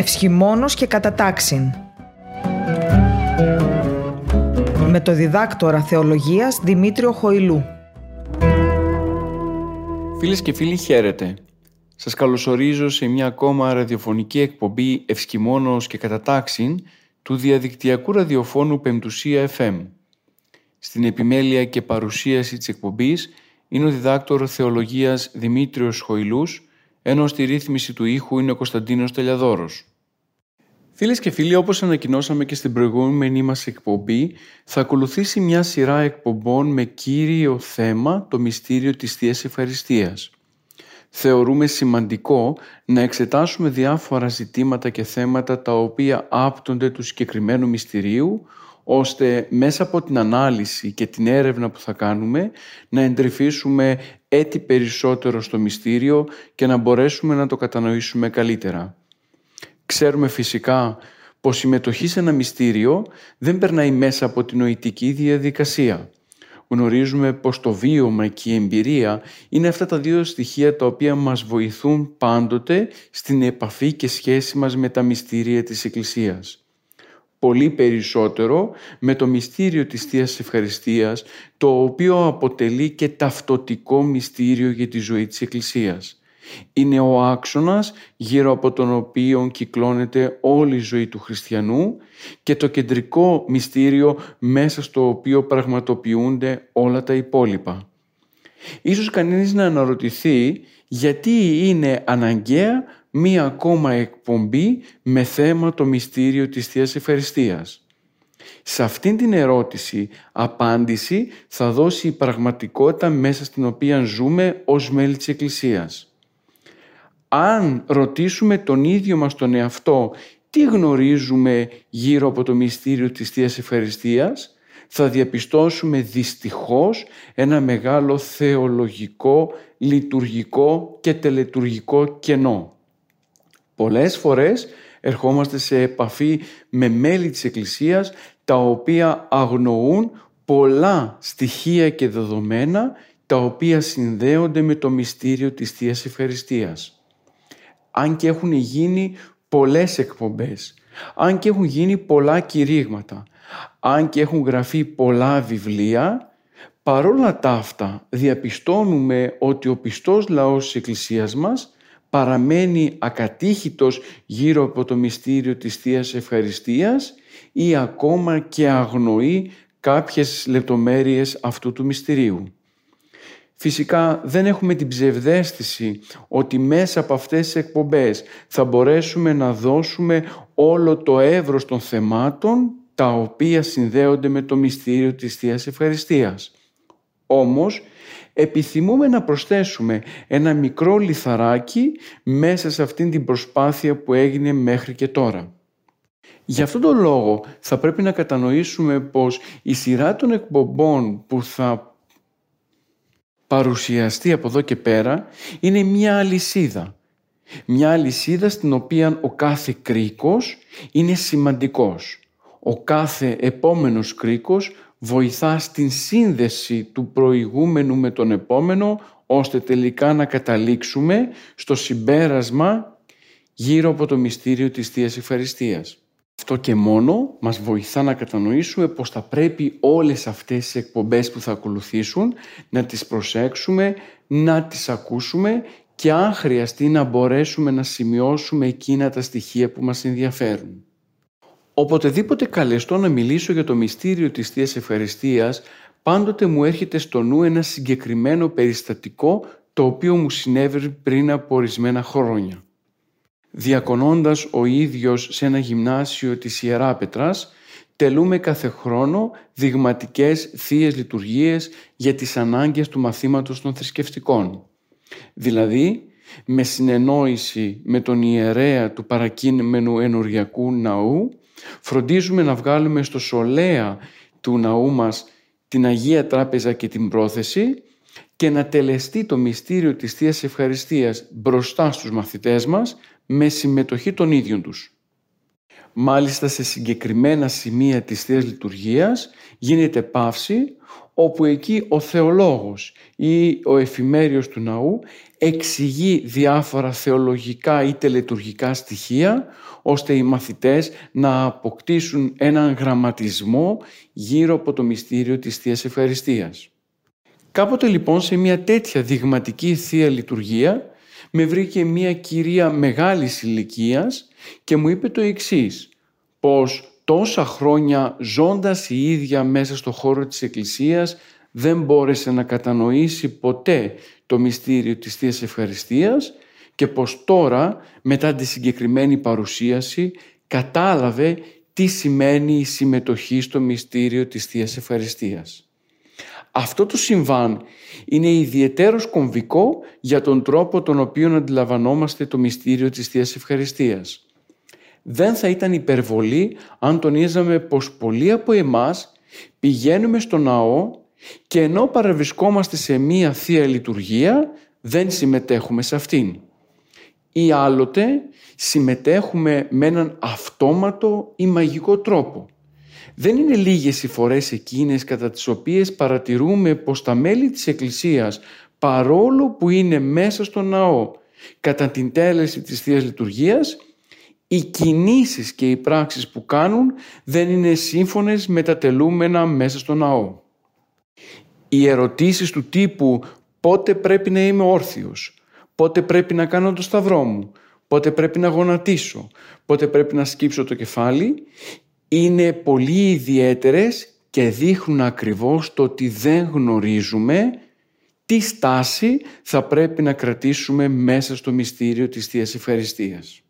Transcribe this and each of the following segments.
Ευσχημόνος και κατατάξιν. Με το διδάκτορα θεολογίας Δημήτριο Χοηλού. Φίλες και φίλοι χαίρετε. Σας καλωσορίζω σε μια ακόμα ραδιοφωνική εκπομπή Ευσκημόνος και Κατατάξιν του διαδικτυακού ραδιοφώνου Πεμπτουσία FM. Στην επιμέλεια και παρουσίαση της εκπομπής είναι ο διδάκτορ θεολογίας Δημήτριος Χοηλούς, ενώ στη ρύθμιση του ήχου είναι ο Κωνσταντίνος Τελιαδόρος. Φίλες και φίλοι, όπως ανακοινώσαμε και στην προηγούμενη μας εκπομπή, θα ακολουθήσει μια σειρά εκπομπών με κύριο θέμα το μυστήριο της Θείας Ευχαριστίας. Θεωρούμε σημαντικό να εξετάσουμε διάφορα ζητήματα και θέματα τα οποία άπτονται του συγκεκριμένου μυστηρίου, ώστε μέσα από την ανάλυση και την έρευνα που θα κάνουμε να εντρυφήσουμε έτσι περισσότερο στο μυστήριο και να μπορέσουμε να το κατανοήσουμε καλύτερα. Ξέρουμε φυσικά πως η συμμετοχή σε ένα μυστήριο δεν περνάει μέσα από την νοητική διαδικασία. Γνωρίζουμε πως το βίωμα και η εμπειρία είναι αυτά τα δύο στοιχεία τα οποία μας βοηθούν πάντοτε στην επαφή και σχέση μας με τα μυστήρια της Εκκλησίας πολύ περισσότερο με το μυστήριο της Θείας Ευχαριστίας, το οποίο αποτελεί και ταυτοτικό μυστήριο για τη ζωή της Εκκλησίας. Είναι ο άξονας γύρω από τον οποίο κυκλώνεται όλη η ζωή του χριστιανού και το κεντρικό μυστήριο μέσα στο οποίο πραγματοποιούνται όλα τα υπόλοιπα. Ίσως κανείς να αναρωτηθεί γιατί είναι αναγκαία μία ακόμα εκπομπή με θέμα το μυστήριο της Θείας Ευχαριστίας. Σε αυτήν την ερώτηση απάντηση θα δώσει η πραγματικότητα μέσα στην οποία ζούμε ως μέλη της Εκκλησίας. Αν ρωτήσουμε τον ίδιο μας τον εαυτό τι γνωρίζουμε γύρω από το μυστήριο της Θείας Ευχαριστίας, θα διαπιστώσουμε δυστυχώς ένα μεγάλο θεολογικό, λειτουργικό και τελετουργικό κενό. Πολλές φορές ερχόμαστε σε επαφή με μέλη της Εκκλησίας τα οποία αγνοούν πολλά στοιχεία και δεδομένα τα οποία συνδέονται με το μυστήριο της Θείας Ευχαριστίας. Αν και έχουν γίνει πολλές εκπομπές, αν και έχουν γίνει πολλά κηρύγματα, αν και έχουν γραφεί πολλά βιβλία, παρόλα τα αυτά διαπιστώνουμε ότι ο πιστός λαός της Εκκλησίας μας παραμένει ακατήχητος γύρω από το μυστήριο της Θείας Ευχαριστίας ή ακόμα και αγνοεί κάποιες λεπτομέρειες αυτού του μυστηρίου. Φυσικά δεν έχουμε την ψευδέστηση ότι μέσα από αυτές τις εκπομπές θα μπορέσουμε να δώσουμε όλο το εύρος των θεμάτων τα οποία συνδέονται με το μυστήριο της Θείας Ευχαριστίας. Όμως επιθυμούμε να προσθέσουμε ένα μικρό λιθαράκι μέσα σε αυτήν την προσπάθεια που έγινε μέχρι και τώρα. Γι' αυτόν τον λόγο θα πρέπει να κατανοήσουμε πως η σειρά των εκπομπών που θα παρουσιαστεί από εδώ και πέρα είναι μια αλυσίδα. Μια αλυσίδα στην οποία ο κάθε κρίκος είναι σημαντικός. Ο κάθε επόμενος κρίκος βοηθά στην σύνδεση του προηγούμενου με τον επόμενο ώστε τελικά να καταλήξουμε στο συμπέρασμα γύρω από το μυστήριο της Θείας Ευχαριστίας. Αυτό και μόνο μας βοηθά να κατανοήσουμε πως θα πρέπει όλες αυτές τις εκπομπές που θα ακολουθήσουν να τις προσέξουμε, να τις ακούσουμε και αν χρειαστεί να μπορέσουμε να σημειώσουμε εκείνα τα στοιχεία που μας ενδιαφέρουν. Οποτεδήποτε καλεστώ να μιλήσω για το μυστήριο της Θείας Ευχαριστίας, πάντοτε μου έρχεται στο νου ένα συγκεκριμένο περιστατικό το οποίο μου συνέβη πριν από ορισμένα χρόνια. Διακονώντας ο ίδιος σε ένα γυμνάσιο της Ιεράπετρας, τελούμε κάθε χρόνο δειγματικές θείες λειτουργίες για τις ανάγκες του μαθήματος των θρησκευτικών. Δηλαδή, με συνεννόηση με τον ιερέα του παρακείμενου ενοριακού ναού, Φροντίζουμε να βγάλουμε στο σολέα του ναού μας την Αγία Τράπεζα και την πρόθεση και να τελεστεί το μυστήριο της Θείας Ευχαριστίας μπροστά στους μαθητές μας με συμμετοχή των ίδιων τους. Μάλιστα σε συγκεκριμένα σημεία της Θείας Λειτουργίας γίνεται παύση όπου εκεί ο θεολόγος ή ο εφημέριος του ναού εξηγεί διάφορα θεολογικά ή τελετουργικά στοιχεία ώστε οι μαθητές να αποκτήσουν έναν γραμματισμό γύρω από το μυστήριο της Θείας Ευχαριστίας. Κάποτε λοιπόν σε μια τέτοια δειγματική Θεία Λειτουργία με βρήκε μια κυρία μεγάλης ηλικίας και μου είπε το εξής, πως τόσα χρόνια ζώντας η ίδια μέσα στο χώρο της Εκκλησίας δεν μπόρεσε να κατανοήσει ποτέ το μυστήριο της Θείας Ευχαριστίας και πως τώρα μετά τη συγκεκριμένη παρουσίαση κατάλαβε τι σημαίνει η συμμετοχή στο μυστήριο της Θείας Ευχαριστίας. Αυτό το συμβάν είναι ιδιαίτερος κομβικό για τον τρόπο τον οποίο αντιλαμβανόμαστε το μυστήριο της Θείας Ευχαριστίας. Δεν θα ήταν υπερβολή αν τονίζαμε πως πολλοί από εμάς πηγαίνουμε στο ναό και ενώ παραβρισκόμαστε σε μία Θεία Λειτουργία δεν συμμετέχουμε σε αυτήν. Ή άλλοτε συμμετέχουμε με έναν αυτόματο ή μαγικό τρόπο. Δεν είναι λίγες οι φορές εκείνες κατά τις οποίες παρατηρούμε πως τα μέλη της Εκκλησίας παρόλο που είναι μέσα στο ναό κατά την τέλεση της Θείας Λειτουργίας οι κινήσεις και οι πράξεις που κάνουν δεν είναι σύμφωνες με τα τελούμενα μέσα στο ναό. Οι ερωτήσεις του τύπου πότε πρέπει να είμαι όρθιος, πότε πρέπει να κάνω το σταυρό μου, πότε πρέπει να γονατίσω, πότε πρέπει να σκύψω το κεφάλι είναι πολύ ιδιαίτερες και δείχνουν ακριβώς το ότι δεν γνωρίζουμε τι στάση θα πρέπει να κρατήσουμε μέσα στο μυστήριο της Θείας Ευχαριστίας.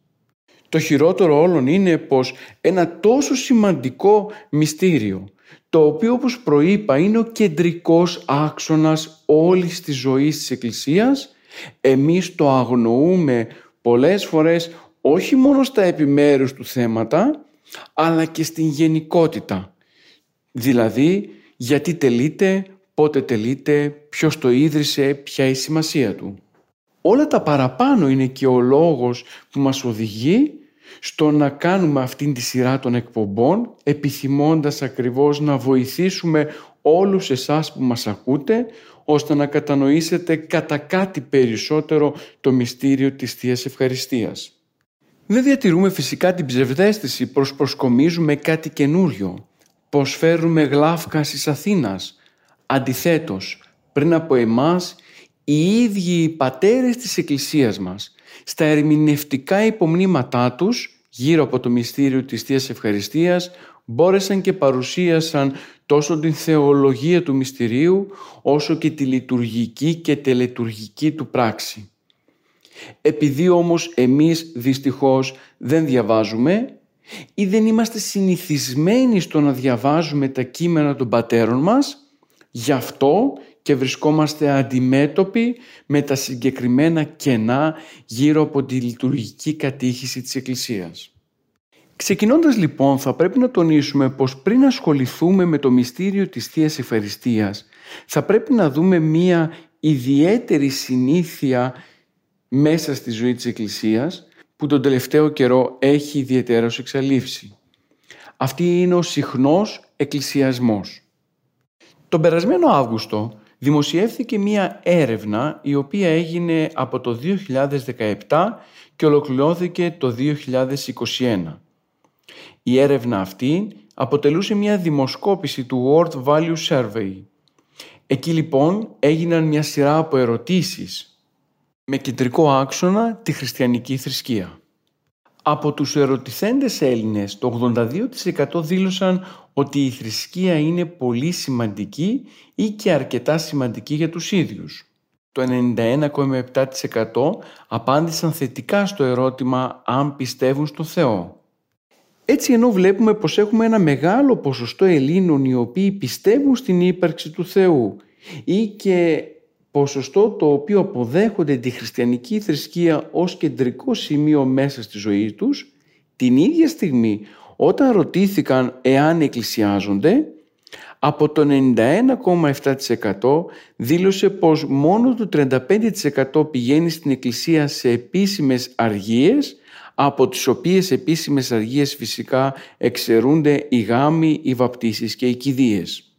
Το χειρότερο όλων είναι πως ένα τόσο σημαντικό μυστήριο, το οποίο όπως προείπα είναι ο κεντρικός άξονας όλης της ζωής της Εκκλησίας, εμείς το αγνοούμε πολλές φορές όχι μόνο στα επιμέρους του θέματα, αλλά και στην γενικότητα. Δηλαδή, γιατί τελείται, πότε τελείται, ποιος το ίδρυσε, ποια η σημασία του. Όλα τα παραπάνω είναι και ο λόγος που μας οδηγεί στο να κάνουμε αυτήν τη σειρά των εκπομπών επιθυμώντας ακριβώς να βοηθήσουμε όλους εσάς που μας ακούτε ώστε να κατανοήσετε κατά κάτι περισσότερο το μυστήριο της Θείας Ευχαριστίας. Δεν διατηρούμε φυσικά την ψευδέστηση πως προσκομίζουμε κάτι καινούριο, πως φέρουμε γλάφκα της Αθήνας. Αντιθέτως, πριν από εμάς, οι ίδιοι οι πατέρες της Εκκλησίας μας, στα ερμηνευτικά υπομνήματά τους, γύρω από το μυστήριο της Θείας Ευχαριστίας, μπόρεσαν και παρουσίασαν τόσο την θεολογία του μυστηρίου, όσο και τη λειτουργική και τελετουργική του πράξη. Επειδή όμως εμείς δυστυχώς δεν διαβάζουμε ή δεν είμαστε συνηθισμένοι στο να διαβάζουμε τα κείμενα των πατέρων μας, γι' αυτό και βρισκόμαστε αντιμέτωποι με τα συγκεκριμένα κενά γύρω από τη λειτουργική κατήχηση της Εκκλησίας. Ξεκινώντας λοιπόν θα πρέπει να τονίσουμε πως πριν ασχοληθούμε με το μυστήριο της Θείας Ευχαριστίας θα πρέπει να δούμε μία ιδιαίτερη συνήθεια μέσα στη ζωή της Εκκλησίας που τον τελευταίο καιρό έχει ιδιαίτερος εξαλείφσει. Αυτή είναι ο συχνός εκκλησιασμός. Τον περασμένο Αύγουστο δημοσιεύθηκε μία έρευνα η οποία έγινε από το 2017 και ολοκληρώθηκε το 2021. Η έρευνα αυτή αποτελούσε μια δημοσκόπηση του World Value Survey. Εκεί λοιπόν έγιναν μια σειρά από ερωτήσεις με κεντρικό άξονα τη χριστιανική θρησκεία. Από τους ερωτηθέντες Έλληνες, το 82% δήλωσαν ότι η θρησκεία είναι πολύ σημαντική ή και αρκετά σημαντική για τους ίδιους. Το 91,7% απάντησαν θετικά στο ερώτημα αν πιστεύουν στο Θεό. Έτσι ενώ βλέπουμε πως έχουμε ένα μεγάλο ποσοστό Ελλήνων οι οποίοι πιστεύουν στην ύπαρξη του Θεού ή και ποσοστό το οποίο αποδέχονται τη χριστιανική θρησκεία ως κεντρικό σημείο μέσα στη ζωή τους, την ίδια στιγμή όταν ρωτήθηκαν εάν εκκλησιάζονται, Από το 91,7% δήλωσε πως μόνο το 35% πηγαίνει στην εκκλησία σε επίσημες αργίες, από τις οποίες επίσημες αργίες φυσικά εξαιρούνται οι γάμοι, οι βαπτίσεις και οι κηδείες.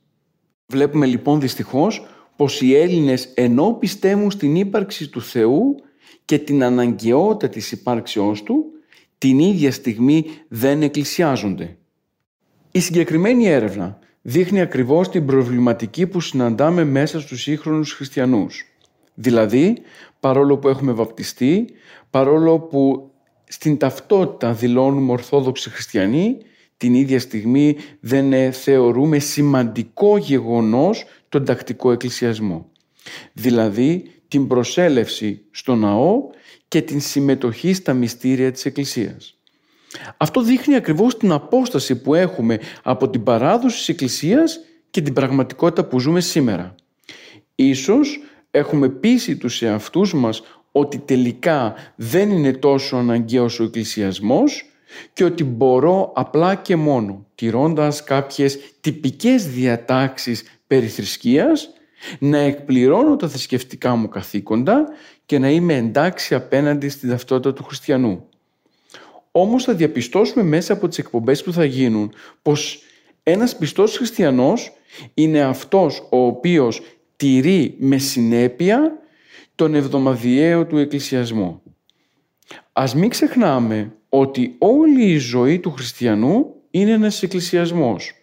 Βλέπουμε λοιπόν δυστυχώς πως οι Έλληνες ενώ πιστεύουν στην ύπαρξη του Θεού και την αναγκαιότητα της υπάρξεώς Του, την ίδια στιγμή δεν εκκλησιάζονται. Η συγκεκριμένη έρευνα δείχνει ακριβώς την προβληματική που συναντάμε μέσα στους σύγχρονους χριστιανούς. Δηλαδή, παρόλο που έχουμε βαπτιστεί, παρόλο που στην ταυτότητα δηλώνουμε ορθόδοξοι χριστιανοί, την ίδια στιγμή δεν θεωρούμε σημαντικό γεγονός τον τακτικό εκκλησιασμό. Δηλαδή την προσέλευση στο ναό και την συμμετοχή στα μυστήρια της Εκκλησίας. Αυτό δείχνει ακριβώς την απόσταση που έχουμε από την παράδοση της Εκκλησίας και την πραγματικότητα που ζούμε σήμερα. Ίσως έχουμε πείσει τους εαυτούς μας ότι τελικά δεν είναι τόσο αναγκαίος ο εκκλησιασμός και ότι μπορώ απλά και μόνο, τηρώντας κάποιες τυπικές διατάξεις περί θρησκείας, να εκπληρώνω τα θρησκευτικά μου καθήκοντα και να είμαι εντάξει απέναντι στην ταυτότητα του χριστιανού. Όμως θα διαπιστώσουμε μέσα από τις εκπομπές που θα γίνουν πως ένας πιστός χριστιανός είναι αυτός ο οποίος τηρεί με συνέπεια τον εβδομαδιαίο του εκκλησιασμό. Ας μην ξεχνάμε ότι όλη η ζωή του χριστιανού είναι ένας εκκλησιασμός.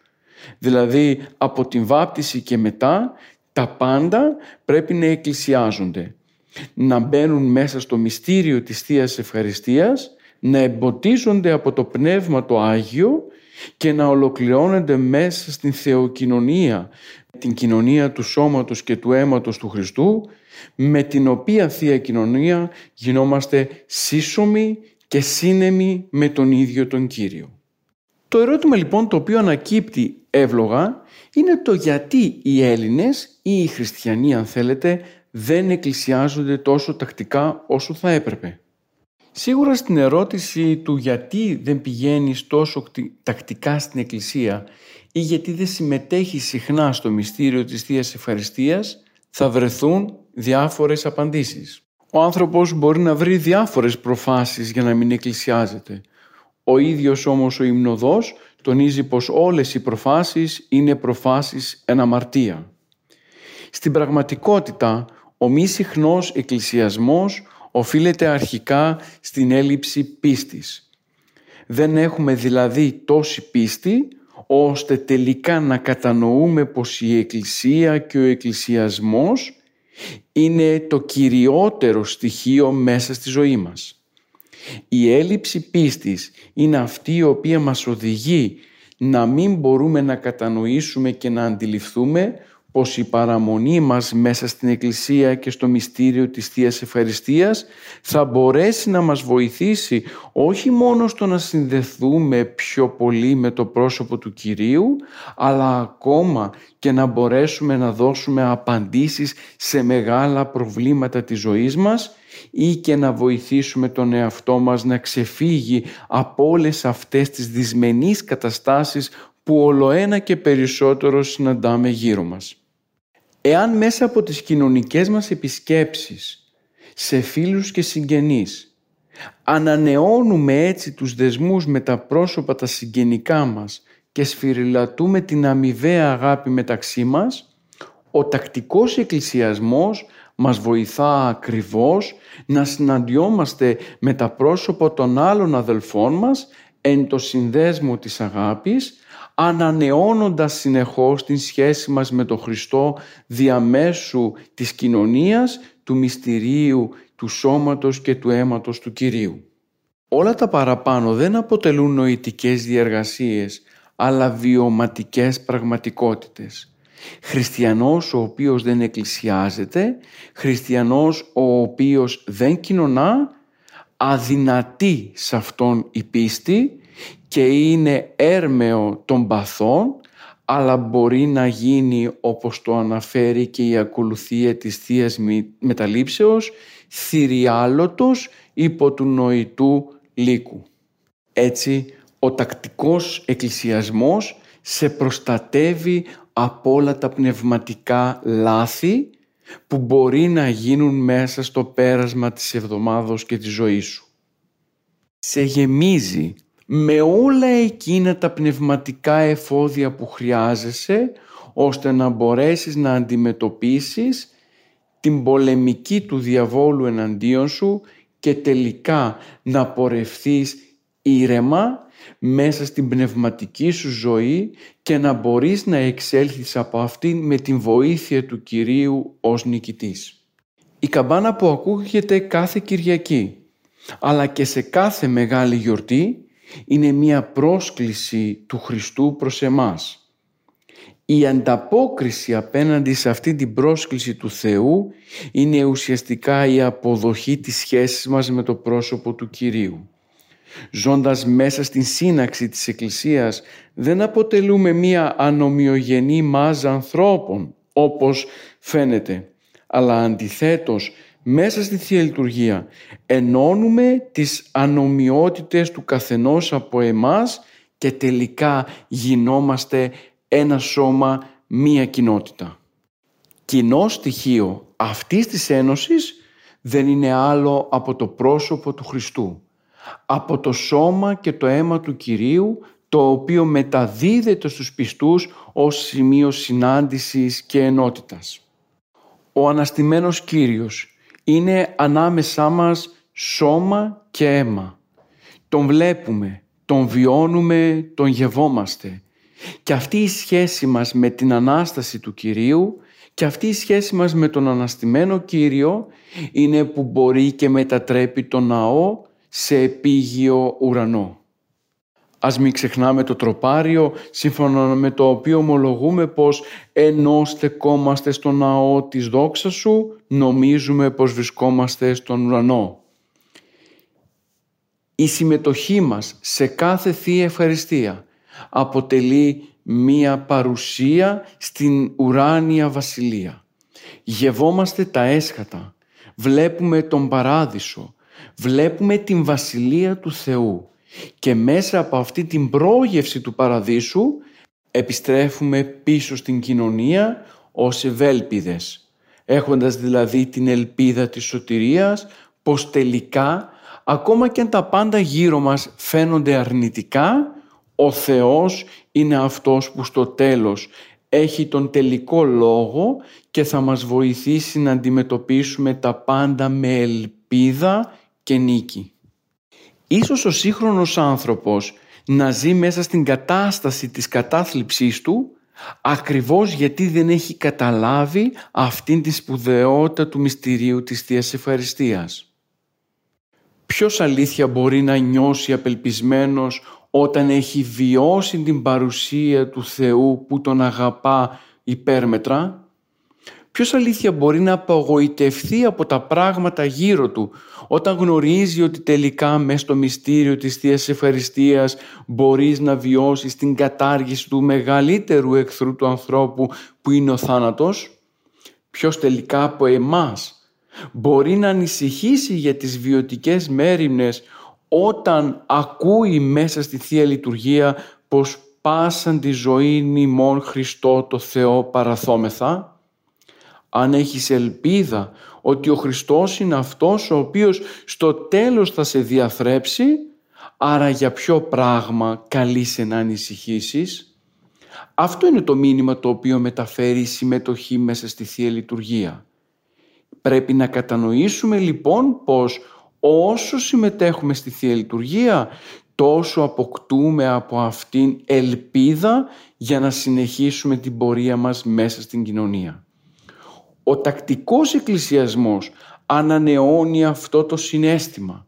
Δηλαδή από την βάπτιση και μετά τα πάντα πρέπει να εκκλησιάζονται. Να μπαίνουν μέσα στο μυστήριο της Θείας Ευχαριστίας, να εμποτίζονται από το Πνεύμα το Άγιο και να ολοκληρώνονται μέσα στην θεοκοινωνία, την κοινωνία του σώματος και του αίματος του Χριστού, με την οποία Θεία Κοινωνία γινόμαστε σύσσωμοι και σύνεμοι με τον ίδιο τον Κύριο. Το ερώτημα λοιπόν το οποίο ανακύπτει εύλογα είναι το γιατί οι Έλληνες ή οι χριστιανοί αν θέλετε δεν εκκλησιάζονται τόσο τακτικά όσο θα έπρεπε. Σίγουρα στην ερώτηση του γιατί δεν πηγαίνεις τόσο τακτικά στην εκκλησία ή γιατί δεν συμμετέχεις συχνά στο μυστήριο της Θείας Ευχαριστίας θα βρεθούν διάφορες απαντήσεις. Ο άνθρωπος μπορεί να βρει διάφορες προφάσεις για να μην εκκλησιάζεται. Ο ίδιος όμως ο υμνοδός τονίζει πως όλες οι προφάσεις είναι προφάσεις εν αμαρτία. Στην πραγματικότητα, ο μη συχνός εκκλησιασμός οφείλεται αρχικά στην έλλειψη πίστης. Δεν έχουμε δηλαδή τόση πίστη ώστε τελικά να κατανοούμε πως η Εκκλησία και ο εκκλησιασμός είναι το κυριότερο στοιχείο μέσα στη ζωή μας. Η έλλειψη πίστης είναι αυτή η οποία μας οδηγεί να μην μπορούμε να κατανοήσουμε και να αντιληφθούμε πως η παραμονή μας μέσα στην Εκκλησία και στο μυστήριο της θείας Ευχαριστίας θα μπορέσει να μας βοηθήσει όχι μόνο στο να συνδεθούμε πιο πολύ με το πρόσωπο του Κυρίου αλλά ακόμα και να μπορέσουμε να δώσουμε απαντήσεις σε μεγάλα προβλήματα της ζωής μας ή και να βοηθήσουμε τον εαυτό μας να ξεφύγει από όλες αυτές τις δυσμενείς καταστάσεις που ολοένα και περισσότερο συναντάμε γύρω μας. Εάν μέσα από τις κοινωνικές μας επισκέψεις σε φίλους και συγγενείς ανανεώνουμε έτσι τους δεσμούς με τα πρόσωπα τα συγγενικά μας και σφυριλατούμε την αμοιβαία αγάπη μεταξύ μας, ο τακτικός εκκλησιασμός μας βοηθά ακριβώς να συναντιόμαστε με τα πρόσωπα των άλλων αδελφών μας εν το συνδέσμο της αγάπης ανανεώνοντας συνεχώς την σχέση μας με τον Χριστό διαμέσου της κοινωνίας, του μυστηρίου, του σώματος και του αίματος του Κυρίου. Όλα τα παραπάνω δεν αποτελούν νοητικές διεργασίες, αλλά βιωματικές πραγματικότητες. Χριστιανός ο οποίος δεν εκκλησιάζεται, χριστιανός ο οποίος δεν κοινωνά, αδυνατεί σε αυτόν η πίστη και είναι έρμεο των παθών αλλά μπορεί να γίνει όπως το αναφέρει και η ακολουθία της Θείας Μεταλήψεως θηριάλωτος υπό του νοητού λύκου. Έτσι ο τακτικός εκκλησιασμός σε προστατεύει από όλα τα πνευματικά λάθη που μπορεί να γίνουν μέσα στο πέρασμα της εβδομάδος και της ζωής σου. Σε γεμίζει με όλα εκείνα τα πνευματικά εφόδια που χρειάζεσαι ώστε να μπορέσεις να αντιμετωπίσεις την πολεμική του διαβόλου εναντίον σου και τελικά να πορευθείς ήρεμα μέσα στην πνευματική σου ζωή και να μπορείς να εξέλθεις από αυτήν με την βοήθεια του Κυρίου ως νικητής. Η καμπάνα που ακούγεται κάθε Κυριακή αλλά και σε κάθε μεγάλη γιορτή είναι μία πρόσκληση του Χριστού προς εμάς. Η ανταπόκριση απέναντι σε αυτή την πρόσκληση του Θεού είναι ουσιαστικά η αποδοχή της σχέσης μας με το πρόσωπο του Κυρίου. Ζώντας μέσα στην σύναξη της Εκκλησίας δεν αποτελούμε μία ανομοιογενή μάζα ανθρώπων όπως φαίνεται, αλλά αντιθέτως μέσα στη Θεία Λειτουργία ενώνουμε τις ανομοιότητες του καθενός από εμάς και τελικά γινόμαστε ένα σώμα, μία κοινότητα. Κοινό στοιχείο αυτής της ένωσης δεν είναι άλλο από το πρόσωπο του Χριστού, από το σώμα και το αίμα του Κυρίου, το οποίο μεταδίδεται στους πιστούς ως σημείο συνάντησης και ενότητας. Ο αναστημένος Κύριος είναι ανάμεσά μας σώμα και αίμα. Τον βλέπουμε, τον βιώνουμε, τον γευόμαστε. Και αυτή η σχέση μας με την Ανάσταση του Κυρίου και αυτή η σχέση μας με τον Αναστημένο Κύριο είναι που μπορεί και μετατρέπει τον ναό σε επίγειο ουρανό. Ας μην ξεχνάμε το τροπάριο σύμφωνα με το οποίο ομολογούμε πως ενώ στεκόμαστε στο ναό της δόξας σου νομίζουμε πως βρισκόμαστε στον ουρανό. Η συμμετοχή μας σε κάθε Θεία Ευχαριστία αποτελεί μία παρουσία στην ουράνια βασιλεία. Γευόμαστε τα έσχατα, βλέπουμε τον παράδεισο, βλέπουμε την βασιλεία του Θεού και μέσα από αυτή την πρόγευση του παραδείσου επιστρέφουμε πίσω στην κοινωνία ως ευέλπιδες, έχοντας δηλαδή την ελπίδα της σωτηρίας πως τελικά ακόμα και αν τα πάντα γύρω μας φαίνονται αρνητικά, ο Θεός είναι αυτός που στο τέλος έχει τον τελικό λόγο και θα μας βοηθήσει να αντιμετωπίσουμε τα πάντα με ελπίδα και νίκη. Ίσως ο σύγχρονος άνθρωπος να ζει μέσα στην κατάσταση της κατάθλιψής του ακριβώς γιατί δεν έχει καταλάβει αυτήν τη σπουδαιότητα του μυστηρίου της Θείας Ευχαριστίας. Ποιος αλήθεια μπορεί να νιώσει απελπισμένος όταν έχει βιώσει την παρουσία του Θεού που τον αγαπά υπέρμετρα; Ποιος αλήθεια μπορεί να απογοητευτεί από τα πράγματα γύρω του όταν γνωρίζει ότι τελικά μέσα στο μυστήριο της Θείας Ευχαριστίας μπορείς να βιώσεις την κατάργηση του μεγαλύτερου εχθρού του ανθρώπου που είναι ο θάνατος; Ποιος τελικά από εμάς μπορεί να ανησυχήσει για τις βιωτικές μέρημνες όταν ακούει μέσα στη Θεία Λειτουργία πως πάσαν τη ζωή νημών Χριστό το Θεό παραθόμεθα; Αν έχεις ελπίδα ότι ο Χριστός είναι αυτός ο οποίος στο τέλος θα σε διαθρέψει, άρα για ποιο πράγμα καλείσαι να ανησυχήσεις; Αυτό είναι το μήνυμα το οποίο μεταφέρει η συμμετοχή μέσα στη Θεία Λειτουργία. Πρέπει να κατανοήσουμε λοιπόν πως όσο συμμετέχουμε στη Θεία Λειτουργία τόσο αποκτούμε από αυτήν ελπίδα για να συνεχίσουμε την πορεία μας μέσα στην κοινωνία. Ο τακτικός εκκλησιασμός ανανεώνει αυτό το συνέστημα.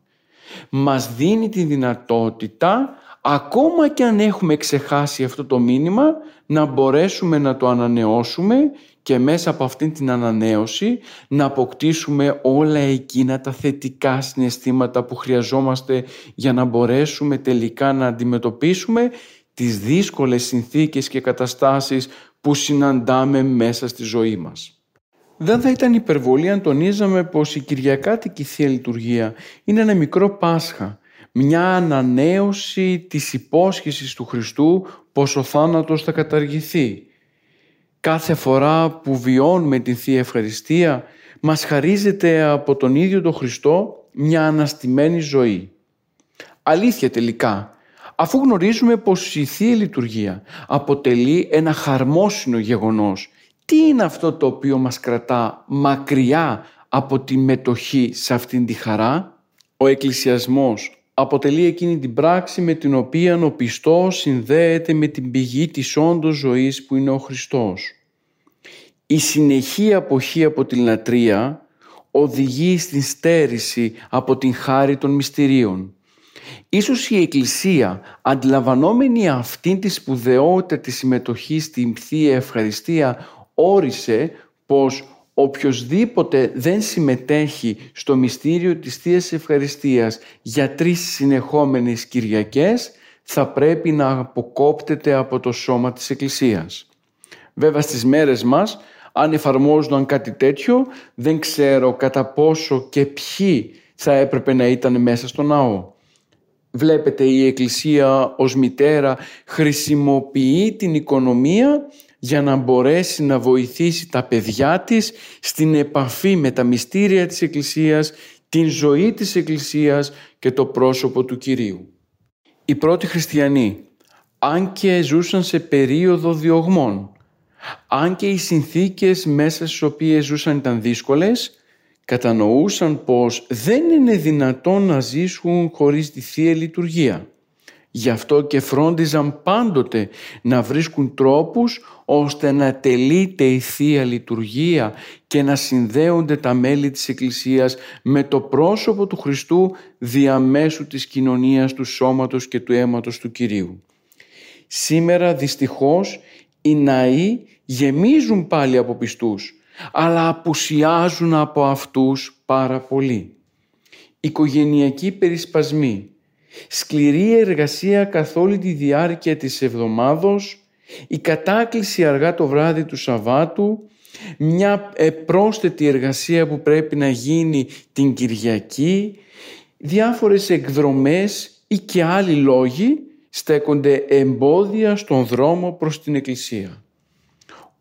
Μας δίνει τη δυνατότητα, ακόμα και αν έχουμε ξεχάσει αυτό το μήνυμα, να μπορέσουμε να το ανανεώσουμε και μέσα από αυτήν την ανανέωση να αποκτήσουμε όλα εκείνα τα θετικά συναισθήματα που χρειαζόμαστε για να μπορέσουμε τελικά να αντιμετωπίσουμε τις δύσκολες συνθήκες και καταστάσεις που συναντάμε μέσα στη ζωή μας. Δεν θα ήταν υπερβολή αν τονίζαμε πως η Κυριακάτικη Θεία Λειτουργία είναι ένα μικρό Πάσχα μια ανανέωση της υπόσχεσης του Χριστού πως ο θάνατος θα καταργηθεί. Κάθε φορά που βιώνουμε την Θεία Ευχαριστία μας χαρίζεται από τον ίδιο τον Χριστό μια αναστημένη ζωή. Αλήθεια τελικά, αφού γνωρίζουμε πως η Θεία Λειτουργία αποτελεί ένα χαρμόσυνο γεγονός, τι είναι αυτό το οποίο μας κρατά μακριά από τη μετοχή σε αυτήν τη χαρά; Ο εκκλησιασμός αποτελεί εκείνη την πράξη με την οποία ο πιστός συνδέεται με την πηγή της όντως ζωής που είναι ο Χριστός. Η συνεχή αποχή από την λατρεία οδηγεί στην στέρηση από την χάρη των μυστηρίων. Ίσως η Εκκλησία αντιλαμβανόμενη αυτήν τη σπουδαιότητα της συμμετοχής στην Θεία Ευχαριστία όρισε πως οποιοδήποτε δεν συμμετέχει στο μυστήριο της Θείας Ευχαριστίας για τρεις συνεχόμενες Κυριακές θα πρέπει να αποκόπτεται από το σώμα της Εκκλησίας. Βέβαια στις μέρες μας αν εφαρμόζονταν κάτι τέτοιο δεν ξέρω κατά πόσο και ποιοι θα έπρεπε να ήταν μέσα στο ναό. Βλέπετε η Εκκλησία ως μητέρα χρησιμοποιεί την οικονομία για να μπορέσει να βοηθήσει τα παιδιά της στην επαφή με τα μυστήρια της Εκκλησίας, την ζωή της Εκκλησίας και το πρόσωπο του Κυρίου. Οι πρώτοι χριστιανοί, αν και ζούσαν σε περίοδο διωγμών, αν και οι συνθήκες μέσα στις οποίες ζούσαν ήταν δύσκολες, κατανοούσαν πως δεν είναι δυνατόν να ζήσουν χωρίς τη Θεία Λειτουργία. Γι' αυτό και φρόντιζαν πάντοτε να βρίσκουν τρόπους ώστε να τελείται η Θεία Λειτουργία και να συνδέονται τα μέλη της Εκκλησίας με το πρόσωπο του Χριστού διαμέσου της κοινωνίας του σώματος και του αίματος του Κυρίου. Σήμερα δυστυχώς οι ναοί γεμίζουν πάλι από πιστούς, αλλά απουσιάζουν από αυτούς πάρα πολύ. Οικογενειακοί περισπασμοί, σκληρή εργασία καθ' όλη τη διάρκεια της εβδομάδος, η κατάκληση αργά το βράδυ του Σαββάτου, μια πρόσθετη εργασία που πρέπει να γίνει την Κυριακή, διάφορες εκδρομές ή και άλλοι λόγοι στέκονται εμπόδια στον δρόμο προς την Εκκλησία.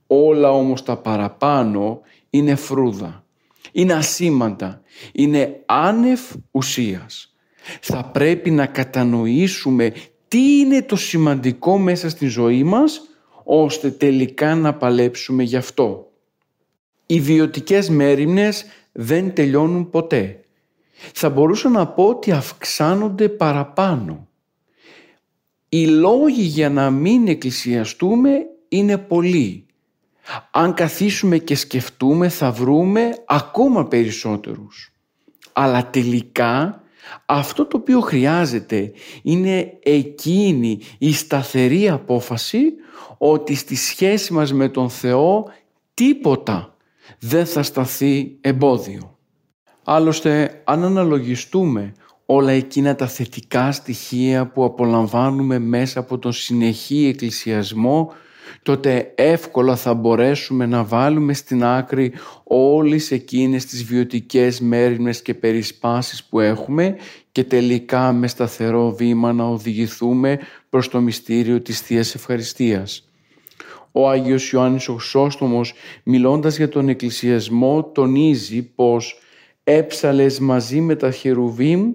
Όλα όμως τα παραπάνω είναι φρούδα, είναι ασήμαντα, είναι άνευ ουσίας. Θα πρέπει να κατανοήσουμε τι είναι το σημαντικό μέσα στη ζωή μας, ώστε τελικά να παλέψουμε γι' αυτό. Οι βιωτικές μέρημνες δεν τελειώνουν ποτέ. Θα μπορούσα να πω ότι αυξάνονται παραπάνω. Οι λόγοι για να μην εκκλησιαστούμε είναι πολλοί. Αν καθίσουμε και σκεφτούμε θα βρούμε ακόμα περισσότερους. Αλλά τελικά αυτό το οποίο χρειάζεται είναι εκείνη η σταθερή απόφαση ότι στη σχέση μας με τον Θεό τίποτα δεν θα σταθεί εμπόδιο. Άλλωστε αν αναλογιστούμε όλα εκείνα τα θετικά στοιχεία που απολαμβάνουμε μέσα από τον συνεχή εκκλησιασμό τότε εύκολα θα μπορέσουμε να βάλουμε στην άκρη όλες εκείνες τις βιωτικές μέρημνες και περισπάσεις που έχουμε και τελικά με σταθερό βήμα να οδηγηθούμε προς το μυστήριο της Θείας Ευχαριστίας. Ο Άγιος Ιωάννης ο Χρυσόστομος μιλώντας για τον εκκλησιασμό τονίζει πως έψαλες μαζί με τα χερουβίμ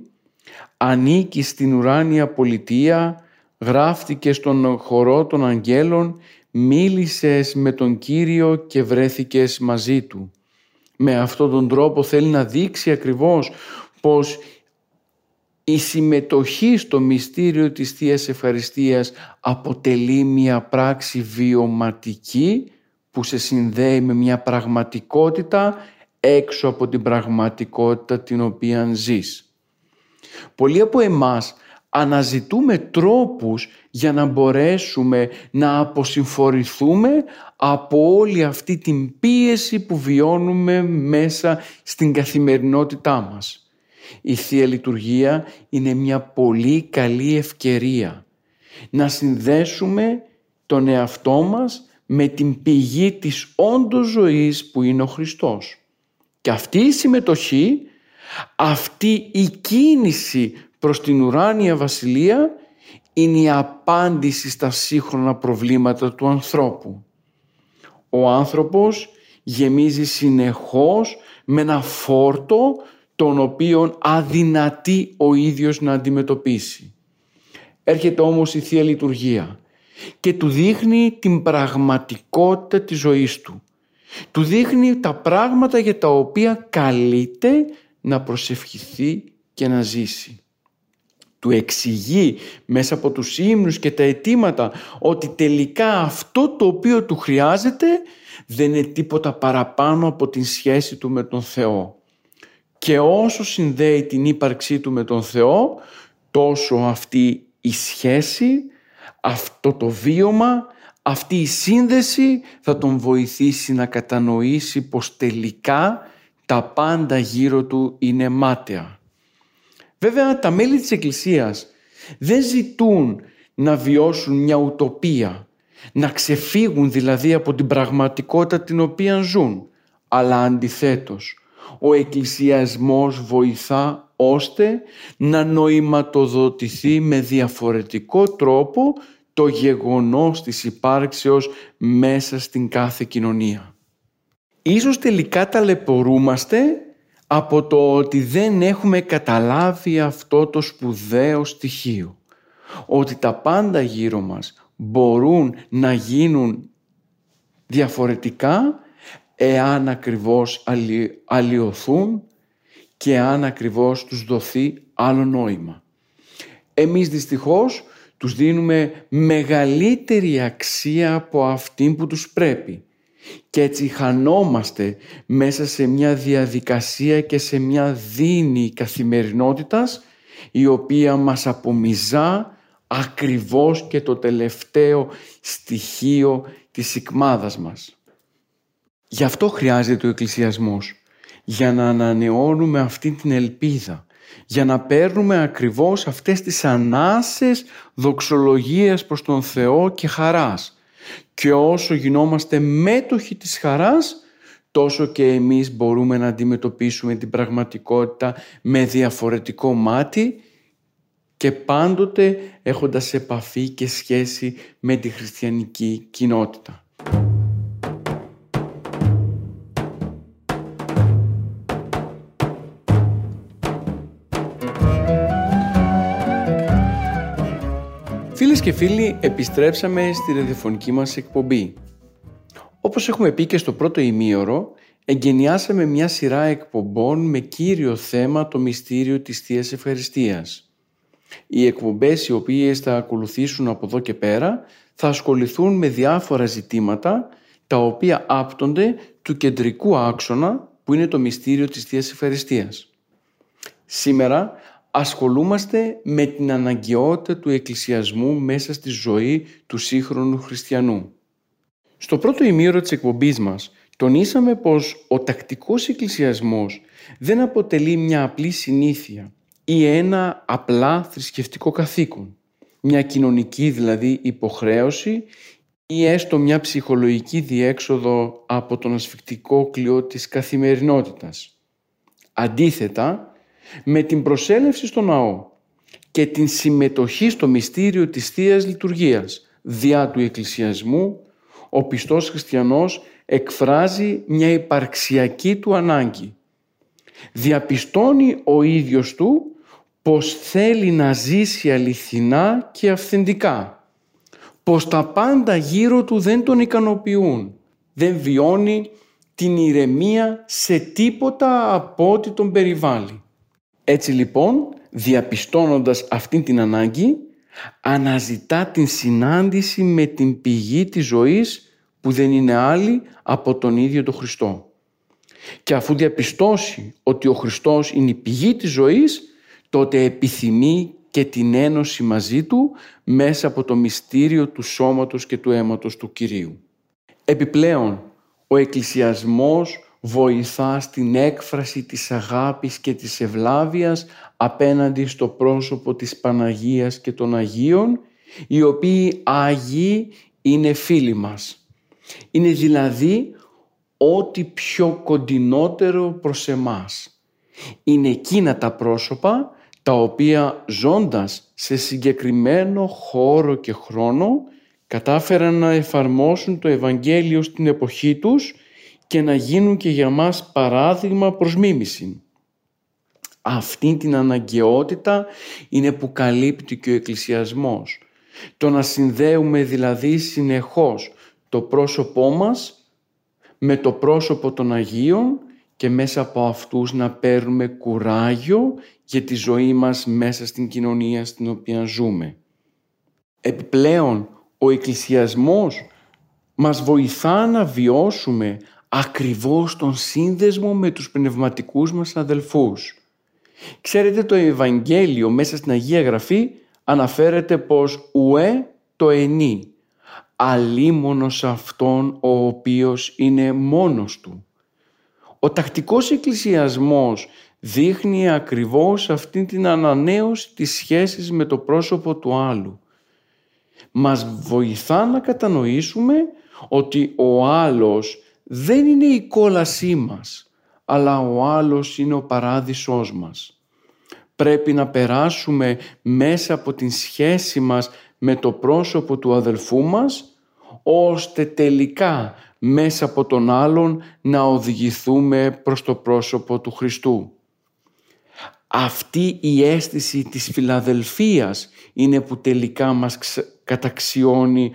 ανήκεις στην ουράνια πολιτεία, γράφτηκες στον χορό των αγγέλων, μίλησες με τον Κύριο και βρέθηκες μαζί Του. Με αυτόν τον τρόπο θέλει να δείξει ακριβώς πως η συμμετοχή στο μυστήριο της Θείας Ευχαριστίας αποτελεί μια πράξη βιωματική που σε συνδέει με μια πραγματικότητα έξω από την πραγματικότητα την οποία ζεις. Πολλοί από εμάς αναζητούμε τρόπους για να μπορέσουμε να αποσυμφορηθούμε από όλη αυτή την πίεση που βιώνουμε μέσα στην καθημερινότητά μας. Η Θεία Λειτουργία είναι μια πολύ καλή ευκαιρία να συνδέσουμε τον εαυτό μας με την πηγή της όντως ζωής που είναι ο Χριστός. Και αυτή η συμμετοχή αυτή η κίνηση προς την ουράνια βασιλεία είναι η απάντηση στα σύγχρονα προβλήματα του ανθρώπου. Ο άνθρωπος γεμίζει συνεχώς με ένα φόρτο τον οποίον αδυνατεί ο ίδιος να αντιμετωπίσει. Έρχεται όμως η Θεία Λειτουργία και του δείχνει την πραγματικότητα της ζωής του. Του δείχνει τα πράγματα για τα οποία καλείται να προσευχηθεί και να ζήσει. Του εξηγεί μέσα από τους ύμνους και τα αιτήματα ότι τελικά αυτό το οποίο του χρειάζεται δεν είναι τίποτα παραπάνω από την σχέση του με τον Θεό. Και όσο συνδέει την ύπαρξή του με τον Θεό, τόσο αυτή η σχέση, αυτό το βίωμα, αυτή η σύνδεση θα τον βοηθήσει να κατανοήσει πως τελικά τα πάντα γύρω του είναι μάταια. Βέβαια τα μέλη της Εκκλησίας δεν ζητούν να βιώσουν μια ουτοπία, να ξεφύγουν δηλαδή από την πραγματικότητα την οποία ζουν, αλλά αντιθέτως ο εκκλησιασμός βοηθά ώστε να νοηματοδοτηθεί με διαφορετικό τρόπο το γεγονός της υπάρξεως μέσα στην κάθε κοινωνία. Ίσως τελικά ταλαιπωρούμαστε από το ότι δεν έχουμε καταλάβει αυτό το σπουδαίο στοιχείο. Ότι τα πάντα γύρω μας μπορούν να γίνουν διαφορετικά εάν ακριβώς αλλοιωθούν και αν ακριβώς τους δοθεί άλλο νόημα. Εμείς δυστυχώς τους δίνουμε μεγαλύτερη αξία από αυτή που τους πρέπει και έτσι χανόμαστε μέσα σε μια διαδικασία και σε μια δίνη καθημερινότητας η οποία μας απομυζά ακριβώς και το τελευταίο στοιχείο της σικμάδας μας. Γι' αυτό χρειάζεται ο εκκλησιασμός, για να ανανεώνουμε αυτή την ελπίδα, για να παίρνουμε ακριβώς αυτές τις ανάσες δοξολογίες προς τον Θεό και χαράς. Και όσο γινόμαστε μέτοχοι της χαράς, τόσο και εμείς μπορούμε να αντιμετωπίσουμε την πραγματικότητα με διαφορετικό μάτι και πάντοτε έχοντας επαφή και σχέση με τη χριστιανική κοινότητα. Και φίλοι, επιστρέψαμε στη ραδιοφωνική μας εκπομπή. Όπως έχουμε πει και στο πρώτο ημίωρο, εγκαινιάσαμε μια σειρά εκπομπών με κύριο θέμα το μυστήριο της Θείας Ευχαριστίας. Οι εκπομπές οι οποίες θα ακολουθήσουν από εδώ και πέρα θα ασχοληθούν με διάφορα ζητήματα τα οποία άπτονται του κεντρικού άξονα που είναι το μυστήριο της Θείας Ευχαριστίας. Σήμερα ασχολούμαστε με την αναγκαιότητα του εκκλησιασμού μέσα στη ζωή του σύγχρονου χριστιανού. Στο πρώτο ημίωρο της εκπομπής μας τονίσαμε πως ο τακτικός εκκλησιασμός δεν αποτελεί μια απλή συνήθεια ή ένα απλά θρησκευτικό καθήκον, μια κοινωνική δηλαδή υποχρέωση ή έστω μια ψυχολογική διέξοδο από τον ασφικτικό κλειό της καθημερινότητας. Αντίθετα, με την προσέλευση στο ναό και την συμμετοχή στο μυστήριο της θείας Λειτουργίας διά του εκκλησιασμού, ο πιστός χριστιανός εκφράζει μια υπαρξιακή του ανάγκη. Διαπιστώνει ο ίδιος του πως θέλει να ζήσει αληθινά και αυθεντικά. Πως τα πάντα γύρω του δεν τον ικανοποιούν. Δεν βιώνει την ηρεμία σε τίποτα από ό,τι τον περιβάλλει. Έτσι λοιπόν, διαπιστώνοντας αυτή την ανάγκη, αναζητά την συνάντηση με την πηγή της ζωής που δεν είναι άλλη από τον ίδιο τον Χριστό. Και αφού διαπιστώσει ότι ο Χριστός είναι η πηγή της ζωής, τότε επιθυμεί και την ένωση μαζί Του μέσα από το μυστήριο του σώματος και του αίματος του Κυρίου. Επιπλέον, ο εκκλησιασμός βοηθά στην έκφραση της αγάπης και της ευλάβειας απέναντι στο πρόσωπο της Παναγίας και των Αγίων, οι οποίοι Άγιοι είναι φίλοι μας. Είναι δηλαδή ό,τι πιο κοντινότερο προς εμάς. Είναι εκείνα τα πρόσωπα τα οποία ζώντας σε συγκεκριμένο χώρο και χρόνο κατάφεραν να εφαρμόσουν το Ευαγγέλιο στην εποχή τους και να γίνουν και για μας παράδειγμα προς μίμηση. Αυτή την αναγκαιότητα είναι που καλύπτει και ο εκκλησιασμός. Το να συνδέουμε δηλαδή συνεχώς το πρόσωπό μας με το πρόσωπο των Αγίων και μέσα από αυτούς να παίρνουμε κουράγιο για τη ζωή μας μέσα στην κοινωνία στην οποία ζούμε. Επιπλέον, ο εκκλησιασμός μας βοηθά να βιώσουμε ακριβώς τον σύνδεσμο με τους πνευματικούς μας αδελφούς. Ξέρετε το Ευαγγέλιο μέσα στην Αγία Γραφή αναφέρεται πως ουέ το ενή, αλίμονος αυτόν ο οποίος είναι μόνος του. Ο τακτικός εκκλησιασμός δείχνει ακριβώς αυτή την ανανέωση της σχέσης με το πρόσωπο του άλλου. Μας βοηθά να κατανοήσουμε ότι ο άλλος δεν είναι η κόλασή μας, αλλά ο άλλος είναι ο παράδεισός μας. Πρέπει να περάσουμε μέσα από την σχέση μας με το πρόσωπο του αδελφού μας, ώστε τελικά μέσα από τον άλλον να οδηγηθούμε προς το πρόσωπο του Χριστού. Αυτή η αίσθηση της φιλαδελφίας είναι που τελικά μας καταξιώνει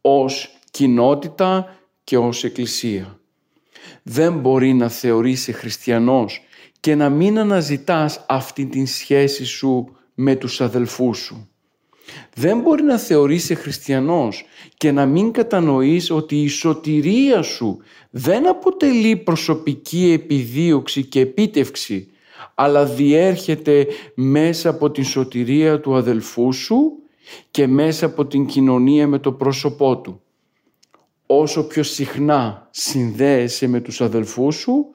ως κοινότητα και ως εκκλησία. Δεν μπορεί να θεωρήσει χριστιανός και να μην αναζητάς αυτή την σχέση σου με τους αδελφούς σου. Δεν μπορεί να θεωρείσαι χριστιανός και να μην κατανοείς ότι η σωτηρία σου δεν αποτελεί προσωπική επιδίωξη και επίτευξη αλλά διέρχεται μέσα από την σωτηρία του αδελφού σου και μέσα από την κοινωνία με το πρόσωπό του. Όσο πιο συχνά συνδέεσαι με τους αδελφούς σου,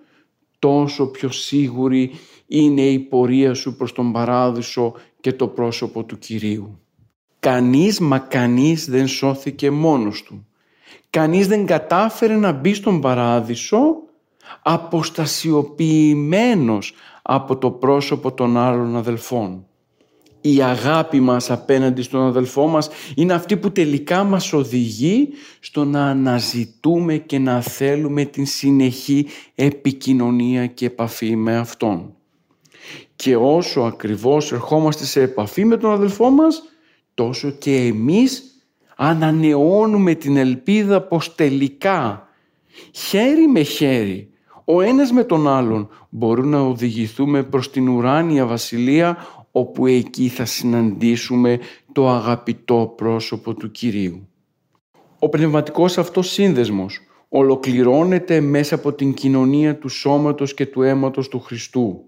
τόσο πιο σίγουρη είναι η πορεία σου προς τον Παράδεισο και το πρόσωπο του Κυρίου. Κανείς μα κανείς δεν σώθηκε μόνος του. Κανείς δεν κατάφερε να μπει στον Παράδεισο αποστασιοποιημένος από το πρόσωπο των άλλων αδελφών. Η αγάπη μας απέναντι στον αδελφό μας είναι αυτή που τελικά μας οδηγεί στο να αναζητούμε και να θέλουμε την συνεχή επικοινωνία και επαφή με Αυτόν. Και όσο ακριβώς ερχόμαστε σε επαφή με τον αδελφό μας, τόσο και εμείς ανανεώνουμε την ελπίδα πως τελικά χέρι με χέρι ο ένας με τον άλλον μπορούν να οδηγηθούμε προς την ουράνια βασιλεία όπου εκεί θα συναντήσουμε το αγαπητό πρόσωπο του Κυρίου. Ο πνευματικός αυτός σύνδεσμος ολοκληρώνεται μέσα από την κοινωνία του σώματος και του αίματος του Χριστού.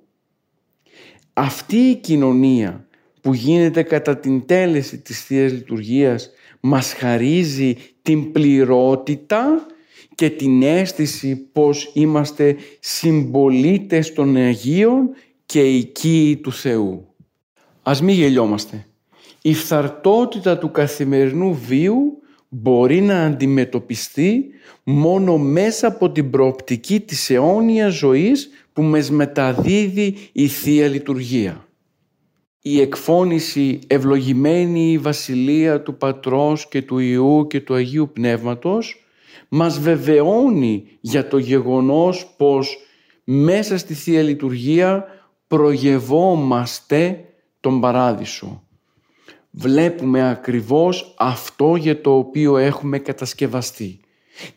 Αυτή η κοινωνία που γίνεται κατά την τέλεση της Θείας Λειτουργίας μας χαρίζει την πληρότητα και την αίσθηση πως είμαστε συμπολίτες των Αγίων και οικοί του Θεού. Ας μην γελιόμαστε. Η φθαρτότητα του καθημερινού βίου μπορεί να αντιμετωπιστεί μόνο μέσα από την προοπτική της αιώνιας ζωής που μας μεταδίδει η Θεία Λειτουργία. Η εκφώνηση «Ευλογημένη η Βασιλεία του Πατρός και του Ιού και του Αγίου Πνεύματος» μας βεβαιώνει για το γεγονός πως μέσα στη Θεία Λειτουργία προγευόμαστε τον Παράδεισο. Βλέπουμε ακριβώς αυτό για το οποίο έχουμε κατασκευαστεί.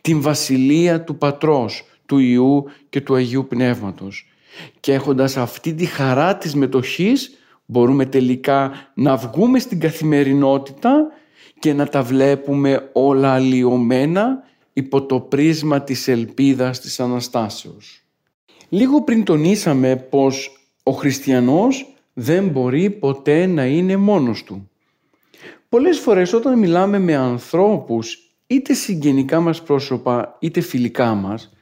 Την Βασιλεία του Πατρός, του Ιού και του Αγίου Πνεύματος. Και έχοντας αυτή τη χαρά της μετοχής μπορούμε τελικά να βγούμε στην καθημερινότητα και να τα βλέπουμε όλα αλλοιωμένα υπό το πρίσμα της ελπίδας της Αναστάσεως. Λίγο πριν τονίσαμε πως ο χριστιανός δεν μπορεί ποτέ να είναι μόνος του. Πολλές φορές όταν μιλάμε με ανθρώπους είτε συγγενικά μας πρόσωπα είτε φιλικά μας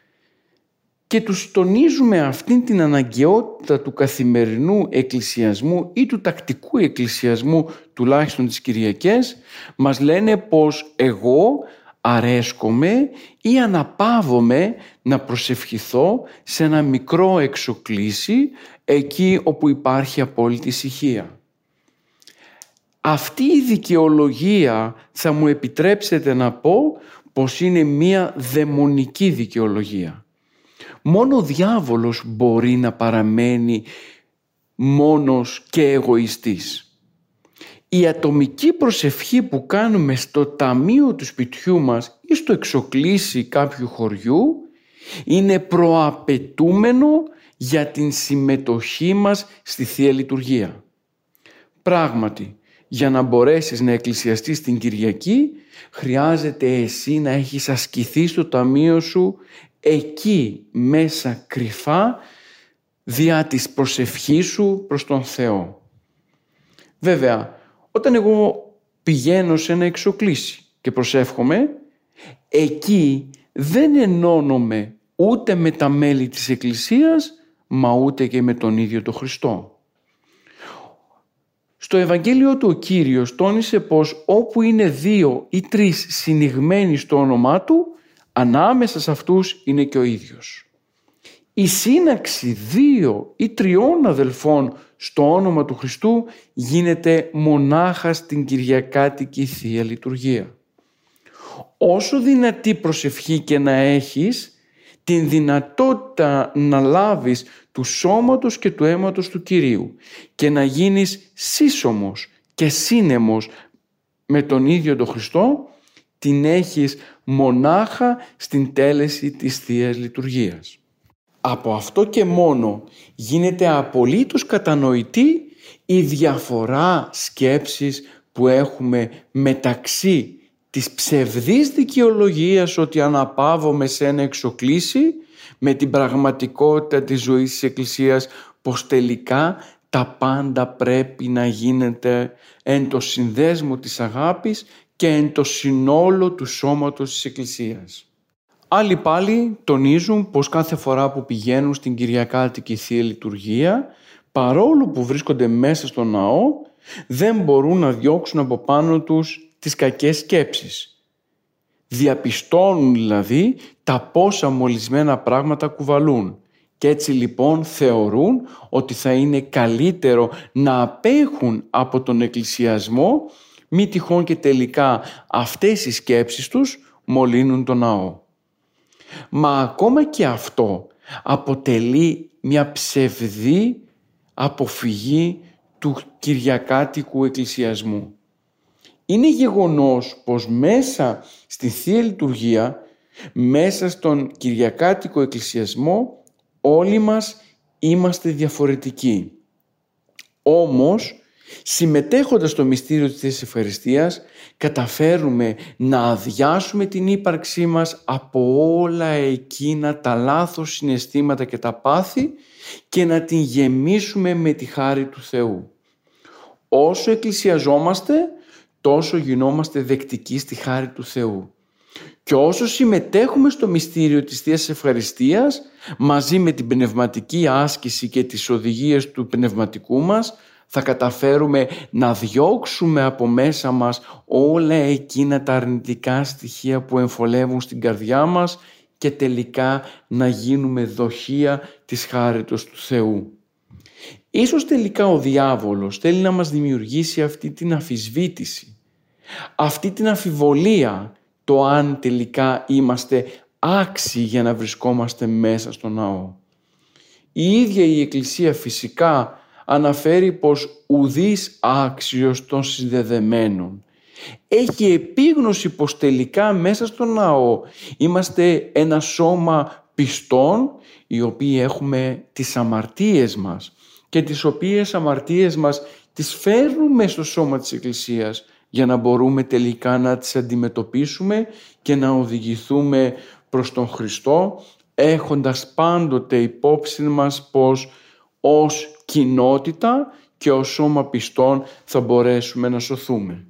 και τους τονίζουμε αυτήν την αναγκαιότητα του καθημερινού εκκλησιασμού ή του τακτικού εκκλησιασμού τουλάχιστον τις Κυριακές μας λένε πως εγώ αρέσκομαι ή αναπαύομαι να προσευχηθώ σε ένα μικρό εξοκλήσι εκεί όπου υπάρχει απόλυτη ησυχία. Αυτή η δικαιολογία θα μου επιτρέψετε να πω πως είναι μία δαιμονική δικαιολογία. Μόνο ο διάβολος μπορεί να παραμένει μόνος και εγωιστής. Η ατομική προσευχή που κάνουμε στο ταμείο του σπιτιού μας ή στο εξοκλήσι κάποιου χωριού είναι προαπαιτούμενο για την συμμετοχή μας στη Θεία Λειτουργία. Πράγματι, για να μπορέσεις να εκκλησιαστείς την Κυριακή χρειάζεται εσύ να έχεις ασκηθεί στο ταμείο σου εκεί μέσα κρυφά διά της προσευχής σου προς τον Θεό. Βέβαια, όταν εγώ πηγαίνω σε ένα εξοκλήσι και προσεύχομαι, εκεί δεν ενώνομαι ούτε με τα μέλη της Εκκλησίας, μα ούτε και με τον ίδιο τον Χριστό. Στο Ευαγγέλιο του ο Κύριος τόνισε πως όπου είναι δύο ή τρεις συνηγμένοι στο όνομά Του, ανάμεσα σε αυτούς είναι και ο ίδιος. Η σύναξη δύο ή τριών αδελφών στο όνομα του Χριστού γίνεται μονάχα στην Κυριακάτικη Θεία Λειτουργία. Όσο δυνατή προσευχή και να έχεις, την δυνατότητα να λάβεις του σώματος και του αίματος του Κυρίου και να γίνεις σύσσωμος και σύνεμος με τον ίδιο τον Χριστό, την έχεις μονάχα στην τέλεση της Θείας Λειτουργίας. Από αυτό και μόνο γίνεται απολύτως κατανοητή η διαφορά σκέψης που έχουμε μεταξύ της ψευδής δικαιολογίας ότι αναπαύομαι σε ένα εξοκλήσι με την πραγματικότητα της ζωής της Εκκλησίας πως τελικά τα πάντα πρέπει να γίνεται εν το συνδέσμο της αγάπης και εν το συνόλο του σώματος της Εκκλησίας. Άλλοι πάλι τονίζουν πως κάθε φορά που πηγαίνουν στην Κυριακάτικη Θεία Λειτουργία παρόλο που βρίσκονται μέσα στο ναό δεν μπορούν να διώξουν από πάνω τους τις κακές σκέψεις. Διαπιστώνουν δηλαδή τα πόσα μολυσμένα πράγματα κουβαλούν και έτσι λοιπόν θεωρούν ότι θα είναι καλύτερο να απέχουν από τον εκκλησιασμό μη τυχόν και τελικά αυτές οι σκέψεις τους μολύνουν τον ναό. Μα ακόμα και αυτό αποτελεί μια ψευδή αποφυγή του Κυριακάτικου Εκκλησιασμού. Είναι γεγονός πως μέσα στη Θεία Λειτουργία, μέσα στον Κυριακάτικο Εκκλησιασμό, όλοι μας είμαστε διαφορετικοί. Όμως, συμμετέχοντας στο μυστήριο της ευχαριστίας, καταφέρουμε να αδειάσουμε την ύπαρξή μας από όλα εκείνα τα λάθος συναισθήματα και τα πάθη και να την γεμίσουμε με τη χάρη του Θεού. Όσο εκκλησιαζόμαστε, τόσο γινόμαστε δεκτικοί στη χάρη του Θεού. Και όσο συμμετέχουμε στο μυστήριο της Θείας Ευχαριστίας, μαζί με την πνευματική άσκηση και τις οδηγίες του πνευματικού μας, θα καταφέρουμε να διώξουμε από μέσα μας όλα εκείνα τα αρνητικά στοιχεία που εμφολεύουν στην καρδιά μας και τελικά να γίνουμε δοχεία της χάριτος του Θεού. Ίσως τελικά ο διάβολος θέλει να μας δημιουργήσει αυτή την αφισβήτηση, αυτή την αφιβολία το αν τελικά είμαστε άξιοι για να βρισκόμαστε μέσα στο ναό. Η ίδια η Εκκλησία φυσικά αναφέρει πως ουδής άξιος των συνδεδεμένων. Έχει επίγνωση πως τελικά μέσα στο ναό είμαστε ένα σώμα πιστών οι οποίοι έχουμε τις αμαρτίες μας και τις οποίες αμαρτίες μας τις φέρνουμε στο σώμα της Εκκλησίας για να μπορούμε τελικά να τις αντιμετωπίσουμε και να οδηγηθούμε προς τον Χριστό έχοντας πάντοτε υπόψη μας πως ως κοινότητα και ως σώμα πιστών θα μπορέσουμε να σωθούμε.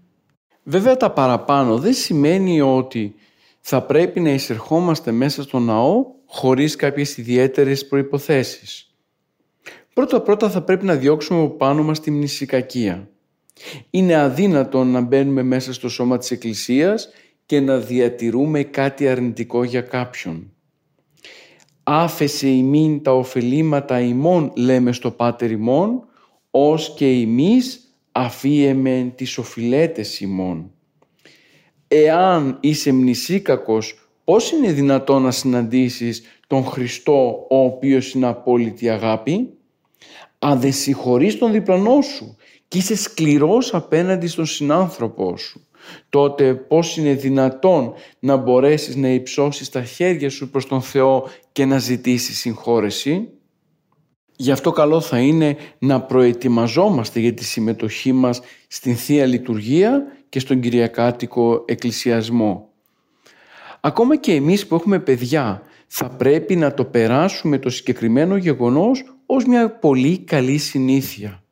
Βέβαια τα παραπάνω δεν σημαίνει ότι θα πρέπει να εισερχόμαστε μέσα στο ναό χωρίς κάποιες ιδιαίτερες προϋποθέσεις. Πρώτα πρώτα θα πρέπει να διώξουμε από πάνω μας τη μνησικακία. Είναι αδύνατο να μπαίνουμε μέσα στο σώμα της Εκκλησίας και να διατηρούμε κάτι αρνητικό για κάποιον. «Άφεσε ημίν τα ωφελήματα ημών» λέμε στο Πάτερ ημών, «ως και ημείς αφίεμεν τις οφειλέτες ημών». Εάν είσαι μνησίκακος, πώς είναι δυνατό να συναντήσεις τον Χριστό ο οποίος είναι απόλυτη αγάπη; Αν δεν συγχωρείς τον διπλανό σου και είσαι σκληρός απέναντι στον συνάνθρωπό σου, τότε πώς είναι δυνατόν να μπορέσεις να υψώσεις τα χέρια σου προς τον Θεό και να ζητήσεις συγχώρεση; Γι' αυτό καλό θα είναι να προετοιμαζόμαστε για τη συμμετοχή μας στην Θεία Λειτουργία και στον Κυριακάτικο Εκκλησιασμό. Ακόμα και εμείς που έχουμε παιδιά θα πρέπει να το περάσουμε το συγκεκριμένο γεγονός ως μια πολύ καλή συνήθεια.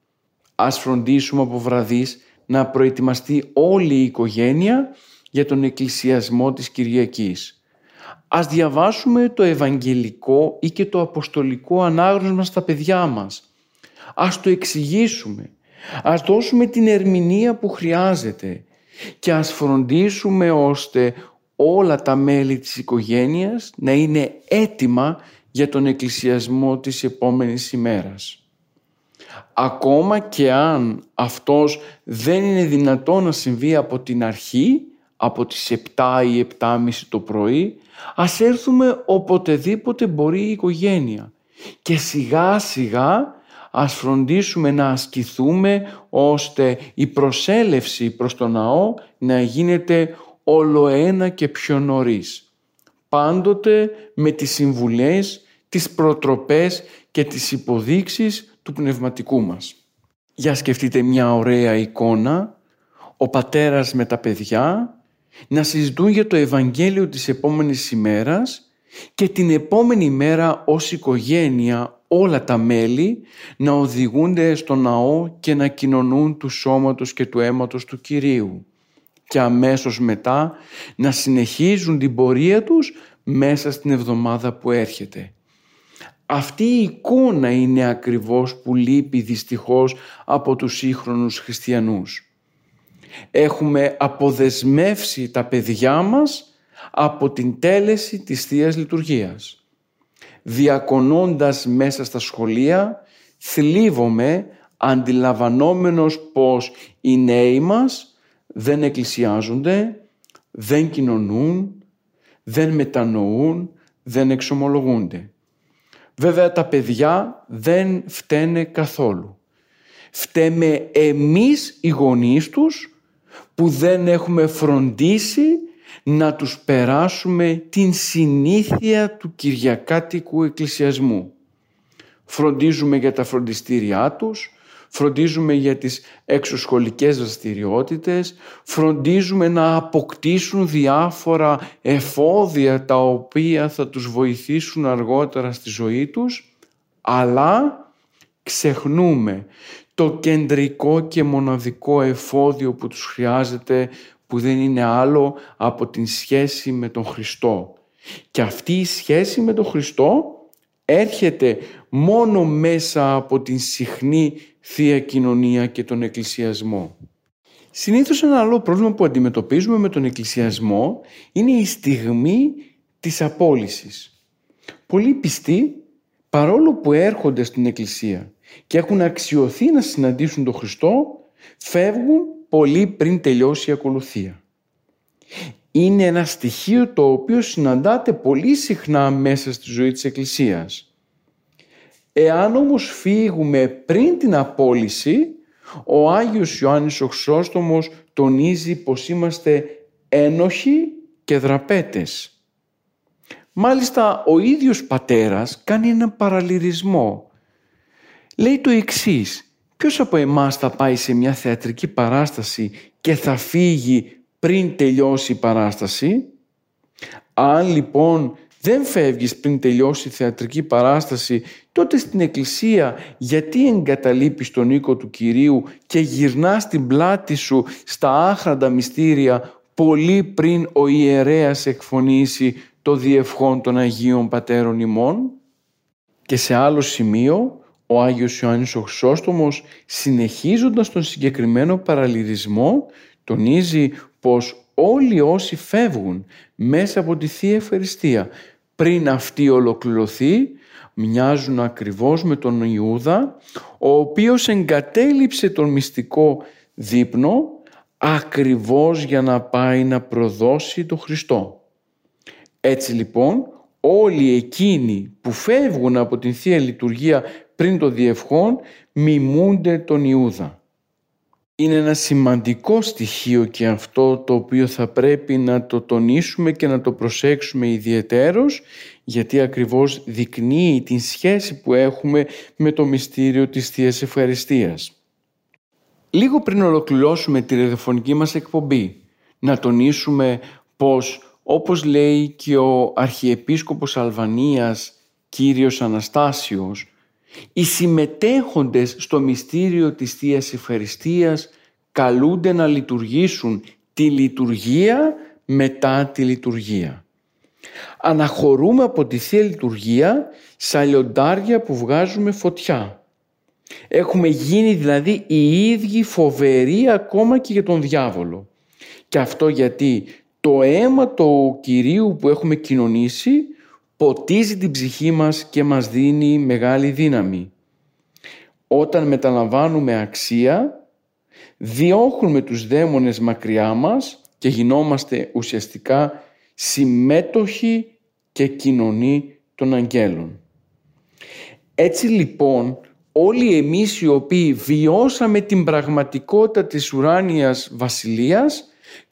Ας φροντίσουμε από βραδείς να προετοιμαστεί όλη η οικογένεια για τον εκκλησιασμό της Κυριακής. Ας διαβάσουμε το Ευαγγελικό ή και το Αποστολικό ανάγνωσμα στα παιδιά μας. Ας το εξηγήσουμε. Ας δώσουμε την ερμηνεία που χρειάζεται και ας φροντίσουμε ώστε όλα τα μέλη της οικογένειας να είναι έτοιμα για τον εκκλησιασμό της επόμενης ημέρας. Ακόμα και αν αυτός δεν είναι δυνατό να συμβεί από την αρχή, από τις 7 ή 7.30 το πρωί, ας έρθουμε οποτεδήποτε μπορεί η οικογένεια και σιγά σιγά ας φροντίσουμε να ασκηθούμε ώστε η προσέλευση προς το ναό να γίνεται όλο ένα και πιο νωρίς. Πάντοτε με τις συμβουλές, τις προτροπές και τις υποδείξεις του πνευματικού μας. Για σκεφτείτε μια ωραία εικόνα, ο πατέρας με τα παιδιά να συζητούν για το Ευαγγέλιο της επόμενης ημέρας και την επόμενη μέρα ως οικογένεια όλα τα μέλη να οδηγούνται στο ναό και να κοινωνούν του σώματος και του αίματος του Κυρίου και αμέσως μετά να συνεχίζουν την πορεία τους μέσα στην εβδομάδα που έρχεται. Αυτή η εικόνα είναι ακριβώς που λείπει δυστυχώς από τους σύγχρονους χριστιανούς. Έχουμε αποδεσμεύσει τα παιδιά μας από την τέλεση της Θείας Λειτουργίας. Διακονώντας μέσα στα σχολεία, θλίβομαι αντιλαμβανόμενος πως οι νέοι μας δεν εκκλησιάζονται, δεν κοινωνούν, δεν μετανοούν, δεν εξομολογούνται. Βέβαια τα παιδιά δεν φταίνε καθόλου. Φταίμε εμείς οι γονείς τους που δεν έχουμε φροντίσει να τους περάσουμε την συνήθεια του Κυριακάτικου Εκκλησιασμού. Φροντίζουμε για τα φροντιστήριά τους, φροντίζουμε για τις εξωσχολικές δραστηριότητες, φροντίζουμε να αποκτήσουν διάφορα εφόδια τα οποία θα τους βοηθήσουν αργότερα στη ζωή τους, αλλά ξεχνούμε το κεντρικό και μοναδικό εφόδιο που τους χρειάζεται που δεν είναι άλλο από την σχέση με τον Χριστό. Και αυτή η σχέση με τον Χριστό έρχεται μόνο μέσα από την συχνή Θεία Κοινωνία και τον Εκκλησιασμό. Συνήθως ένα άλλο πρόβλημα που αντιμετωπίζουμε με τον Εκκλησιασμό είναι η στιγμή της απόλυσης. Πολλοί πιστοί, παρόλο που έρχονται στην Εκκλησία και έχουν αξιωθεί να συναντήσουν τον Χριστό, φεύγουν πολύ πριν τελειώσει η ακολουθία. Είναι ένα στοιχείο το οποίο συναντάται πολύ συχνά μέσα στη ζωή της Εκκλησίας. Εάν όμως φύγουμε πριν την απόλυση, ο Άγιος Ιωάννης ο Χρυσόστομος τονίζει πως είμαστε ένοχοι και δραπέτες. Μάλιστα ο ίδιος πατέρας κάνει έναν παραλυρισμό. Λέει το εξής, ποιος από εμάς θα πάει σε μια θεατρική παράσταση και θα φύγει πριν τελειώσει η παράσταση; Αν λοιπόν δεν φεύγεις πριν τελειώσει η θεατρική παράσταση, τότε στην εκκλησία γιατί εγκαταλείπεις τον οίκο του Κυρίου και γυρνάς την πλάτη σου στα άχραντα μυστήρια πολύ πριν ο ιερέας εκφωνήσει το διευχόν των Αγίων Πατέρων ημών; Και σε άλλο σημείο, ο Άγιος Ιωάννης ο συνεχίζοντας τον συγκεκριμένο παραλυρισμό, τονίζει πως όλοι όσοι φεύγουν μέσα από τη Θεία Ευχαριστία πριν αυτή ολοκληρωθεί μοιάζουν ακριβώς με τον Ιούδα ο οποίος εγκατέλειψε τον μυστικό δείπνο ακριβώς για να πάει να προδώσει τον Χριστό. Έτσι λοιπόν όλοι εκείνοι που φεύγουν από την Θεία Λειτουργία πριν το διευχόν μιμούνται τον Ιούδα. Είναι ένα σημαντικό στοιχείο και αυτό το οποίο θα πρέπει να το τονίσουμε και να το προσέξουμε ιδιαιτέρως γιατί ακριβώς δεικνύει την σχέση που έχουμε με το μυστήριο της Θείας Ευχαριστίας. Λίγο πριν ολοκληρώσουμε τη ραδιοφωνική μας εκπομπή, να τονίσουμε πως όπως λέει και ο Αρχιεπίσκοπος Αλβανίας Κύριος Αναστάσιος, οι συμμετέχοντες στο μυστήριο της Θείας Ευχαριστίας καλούνται να λειτουργήσουν τη λειτουργία μετά τη λειτουργία. Αναχωρούμε από τη Θεία Λειτουργία σαν λιοντάρια που βγάζουμε φωτιά. Έχουμε γίνει δηλαδή οι ίδιοι φοβεροί ακόμα και για τον διάβολο. Και αυτό γιατί το αίμα του Κυρίου που έχουμε κοινωνήσει ποτίζει την ψυχή μας και μας δίνει μεγάλη δύναμη. Όταν μεταλαμβάνουμε αξία, διώχνουμε τους δαίμονες μακριά μας και γινόμαστε ουσιαστικά συμμέτοχοι και κοινωνοί των αγγέλων. Έτσι λοιπόν όλοι εμείς οι οποίοι βιώσαμε την πραγματικότητα της ουράνιας βασιλείας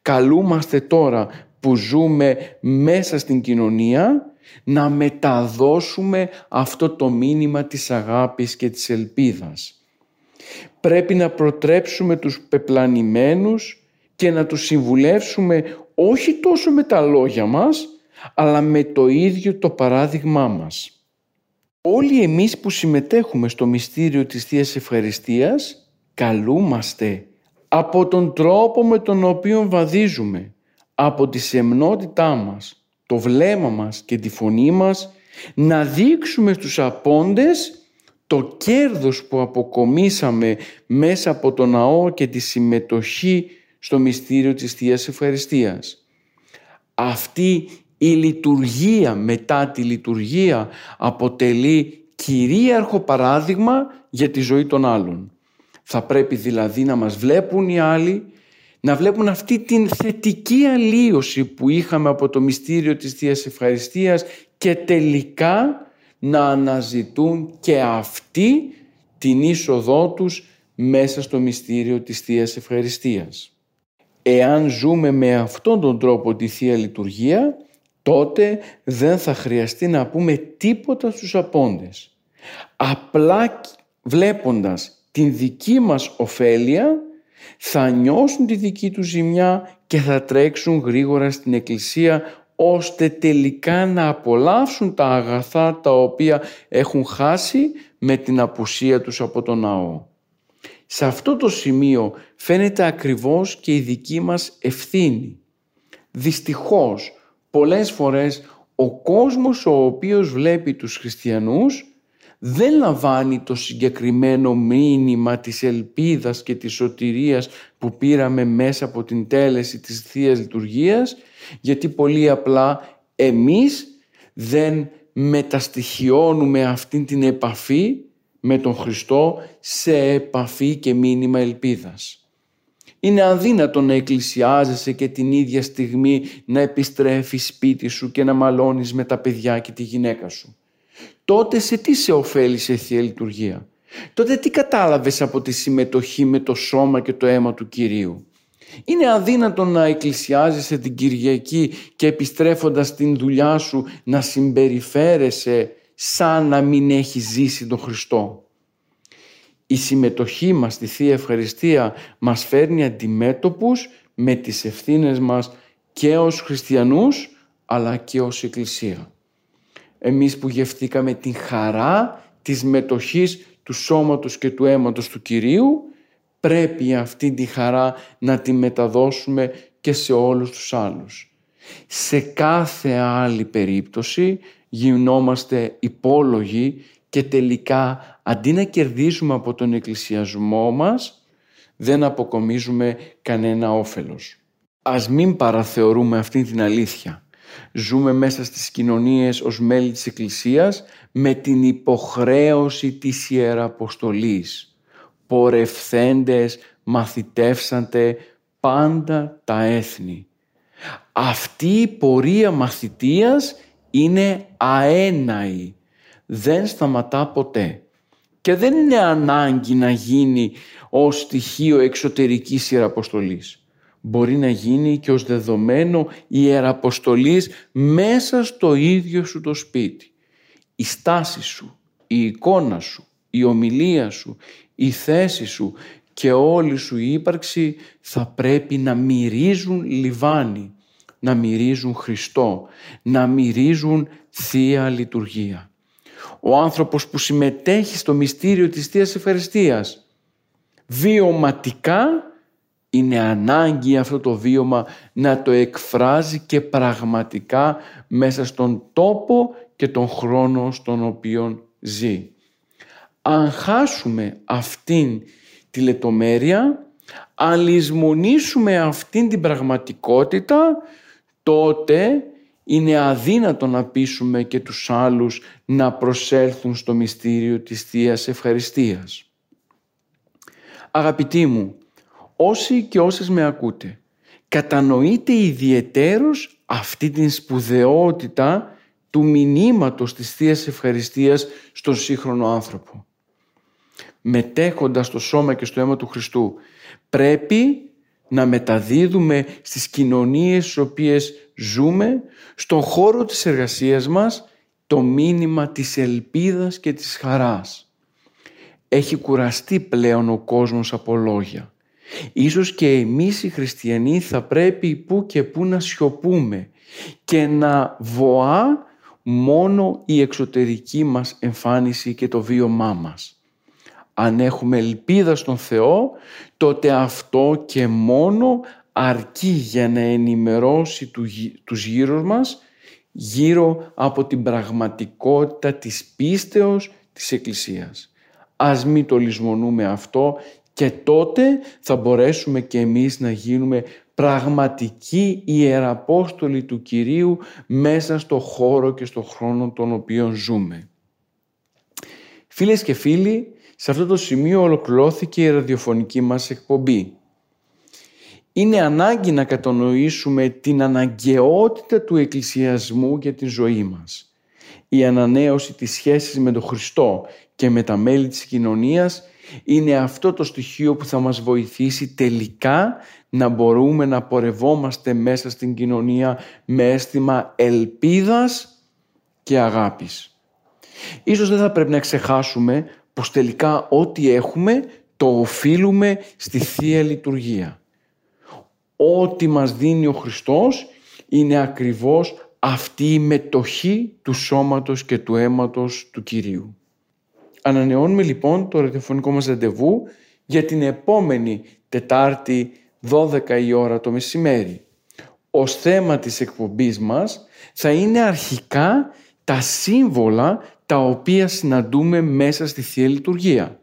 καλούμαστε τώρα που ζούμε μέσα στην κοινωνία να μεταδώσουμε αυτό το μήνυμα της αγάπης και της ελπίδας. Πρέπει να προτρέψουμε τους πεπλανημένους και να τους συμβουλεύσουμε όχι τόσο με τα λόγια μας, αλλά με το ίδιο το παράδειγμά μας. Όλοι εμείς που συμμετέχουμε στο μυστήριο της Θείας Ευχαριστίας καλούμαστε από τον τρόπο με τον οποίο βαδίζουμε, από τη σεμνότητά μας, το βλέμμα μας και τη φωνή μας, να δείξουμε στους απόντες το κέρδος που αποκομίσαμε μέσα από το ναό και τη συμμετοχή στο μυστήριο της Θείας Ευχαριστίας. Αυτή η λειτουργία μετά τη λειτουργία αποτελεί κυρίαρχο παράδειγμα για τη ζωή των άλλων. Θα πρέπει δηλαδή να μας βλέπουν οι άλλοι, να βλέπουν αυτή την θετική αλλίωση που είχαμε από το μυστήριο της Θείας Ευχαριστίας και τελικά να αναζητούν και αυτοί την είσοδό τους μέσα στο μυστήριο της Θείας Ευχαριστίας. Εάν ζούμε με αυτόν τον τρόπο τη Θεία Λειτουργία, τότε δεν θα χρειαστεί να πούμε τίποτα στους απόντες. Απλά βλέποντας την δική μας ωφέλεια, θα νιώσουν τη δική τους ζημιά και θα τρέξουν γρήγορα στην Εκκλησία ώστε τελικά να απολαύσουν τα αγαθά τα οποία έχουν χάσει με την απουσία τους από τον ναό. Σε αυτό το σημείο φαίνεται ακριβώς και η δική μας ευθύνη. Δυστυχώς, πολλές φορές ο κόσμος ο οποίος βλέπει τους χριστιανούς δεν λαμβάνει το συγκεκριμένο μήνυμα της ελπίδας και της σωτηρίας που πήραμε μέσα από την τέλεση της Θείας Λειτουργίας γιατί πολύ απλά εμείς δεν μεταστοιχιώνουμε αυτήν την επαφή με τον Χριστό σε επαφή και μήνυμα ελπίδας. Είναι αδύνατο να εκκλησιάζεσαι και την ίδια στιγμή να επιστρέφεις σπίτι σου και να μαλώνεις με τα παιδιά και τη γυναίκα σου. Τότε σε τι σε ωφέλησε η Θεία Λειτουργία; Τότε τι κατάλαβες από τη συμμετοχή με το σώμα και το αίμα του Κυρίου; Είναι αδύνατο να εκκλησιάζεσαι την Κυριακή και επιστρέφοντας στην δουλειά σου να συμπεριφέρεσαι σαν να μην έχει ζήσει τον Χριστό; Η συμμετοχή μας στη Θεία Ευχαριστία μας φέρνει αντιμέτωπους με τις ευθύνες μας και ως χριστιανούς αλλά και ως Εκκλησία. Εμείς που γευτήκαμε την χαρά της μετοχής του σώματος και του αίματος του Κυρίου πρέπει αυτή τη χαρά να τη μεταδώσουμε και σε όλους τους άλλους. Σε κάθε άλλη περίπτωση γινόμαστε υπόλογοι και τελικά αντί να κερδίσουμε από τον εκκλησιασμό μας δεν αποκομίζουμε κανένα όφελος. Ας μην παραθεωρούμε αυτή την αλήθεια. Ζούμε μέσα στις κοινωνίες ως μέλη της Εκκλησίας με την υποχρέωση της Ιεραποστολής. Πορευθέντες, μαθητεύσαντε πάντα τα έθνη. Αυτή η πορεία μαθητείας είναι αέναη. Δεν σταματά ποτέ. Και δεν είναι ανάγκη να γίνει ως στοιχείο εξωτερικής ιεραποστολής μπορεί να γίνει και ως δεδομένο ιεραποστολής μέσα στο ίδιο σου το σπίτι. Η στάση σου, η εικόνα σου, η ομιλία σου, η θέση σου και όλη σου η ύπαρξη θα πρέπει να μυρίζουν λιβάνι, να μυρίζουν Χριστό, να μυρίζουν Θεία Λειτουργία. Ο άνθρωπος που συμμετέχει στο μυστήριο της Θείας Ευχαριστίας βιωματικά είναι ανάγκη αυτό το βίωμα να το εκφράζει και πραγματικά μέσα στον τόπο και τον χρόνο στον οποίο ζει. Αν χάσουμε αυτήν τη λεπτομέρεια, αν λησμονήσουμε αυτήν την πραγματικότητα, τότε είναι αδύνατο να πείσουμε και τους άλλους να προσέλθουν στο μυστήριο της Θείας Ευχαριστίας. Αγαπητοί μου, όσοι και όσες με ακούτε, κατανοείτε ιδιαιτέρως αυτή την σπουδαιότητα του μηνύματος της Θείας Ευχαριστίας στον σύγχρονο άνθρωπο. Μετέχοντας στο σώμα και στο αίμα του Χριστού, πρέπει να μεταδίδουμε στις κοινωνίες στις οποίες ζούμε, στον χώρο της εργασίας μας, το μήνυμα της ελπίδας και της χαράς. Έχει κουραστεί πλέον ο κόσμος από λόγια. Ίσως και εμείς οι χριστιανοί θα πρέπει που και που να σιωπούμε και να βοά μόνο η εξωτερική μας εμφάνιση και το βίωμά μας. Αν έχουμε ελπίδα στον Θεό, τότε αυτό και μόνο αρκεί για να ενημερώσει τους γύρω μας γύρω από την πραγματικότητα της πίστεως της Εκκλησίας. Ας μην το λησμονούμε αυτό και τότε θα μπορέσουμε και εμείς να γίνουμε πραγματικοί ιεραπόστολοι του Κυρίου μέσα στο χώρο και στο χρόνο τον οποίο ζούμε. Φίλες και φίλοι, σε αυτό το σημείο ολοκληρώθηκε η ραδιοφωνική μας εκπομπή. Είναι ανάγκη να κατανοήσουμε την αναγκαιότητα του εκκλησιασμού για την ζωή μας. Η ανανέωση της σχέσης με τον Χριστό και με τα μέλη της κοινωνίας είναι αυτό το στοιχείο που θα μας βοηθήσει τελικά να μπορούμε να πορευόμαστε μέσα στην κοινωνία με αίσθημα ελπίδας και αγάπης. Ίσως δεν θα πρέπει να ξεχάσουμε πως τελικά ό,τι έχουμε το οφείλουμε στη Θεία Λειτουργία. Ό,τι μας δίνει ο Χριστός είναι ακριβώς αυτή η μετοχή του σώματος και του αίματος του Κυρίου. Ανανεώνουμε λοιπόν το ραδιοφωνικό μας ραντεβού για την επόμενη Τετάρτη 12 η ώρα το μεσημέρι. Ο θέμα της εκπομπής μας θα είναι αρχικά τα σύμβολα τα οποία συναντούμε μέσα στη Θεία Λειτουργία.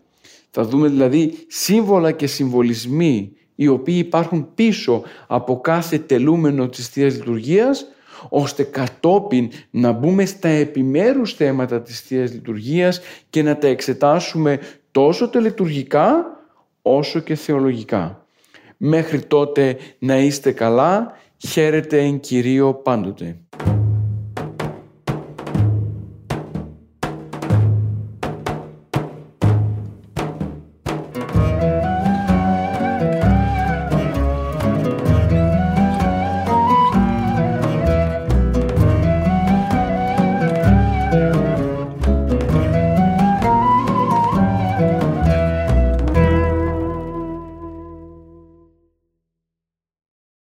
Θα δούμε δηλαδή σύμβολα και συμβολισμοί οι οποίοι υπάρχουν πίσω από κάθε τελούμενο της Θείας Λειτουργίας ώστε κατόπιν να μπούμε στα επιμέρους θέματα της Θείας Λειτουργίας και να τα εξετάσουμε τόσο τελετουργικά όσο και θεολογικά. Μέχρι τότε να είστε καλά, χαίρετε εν Κυρίω πάντοτε.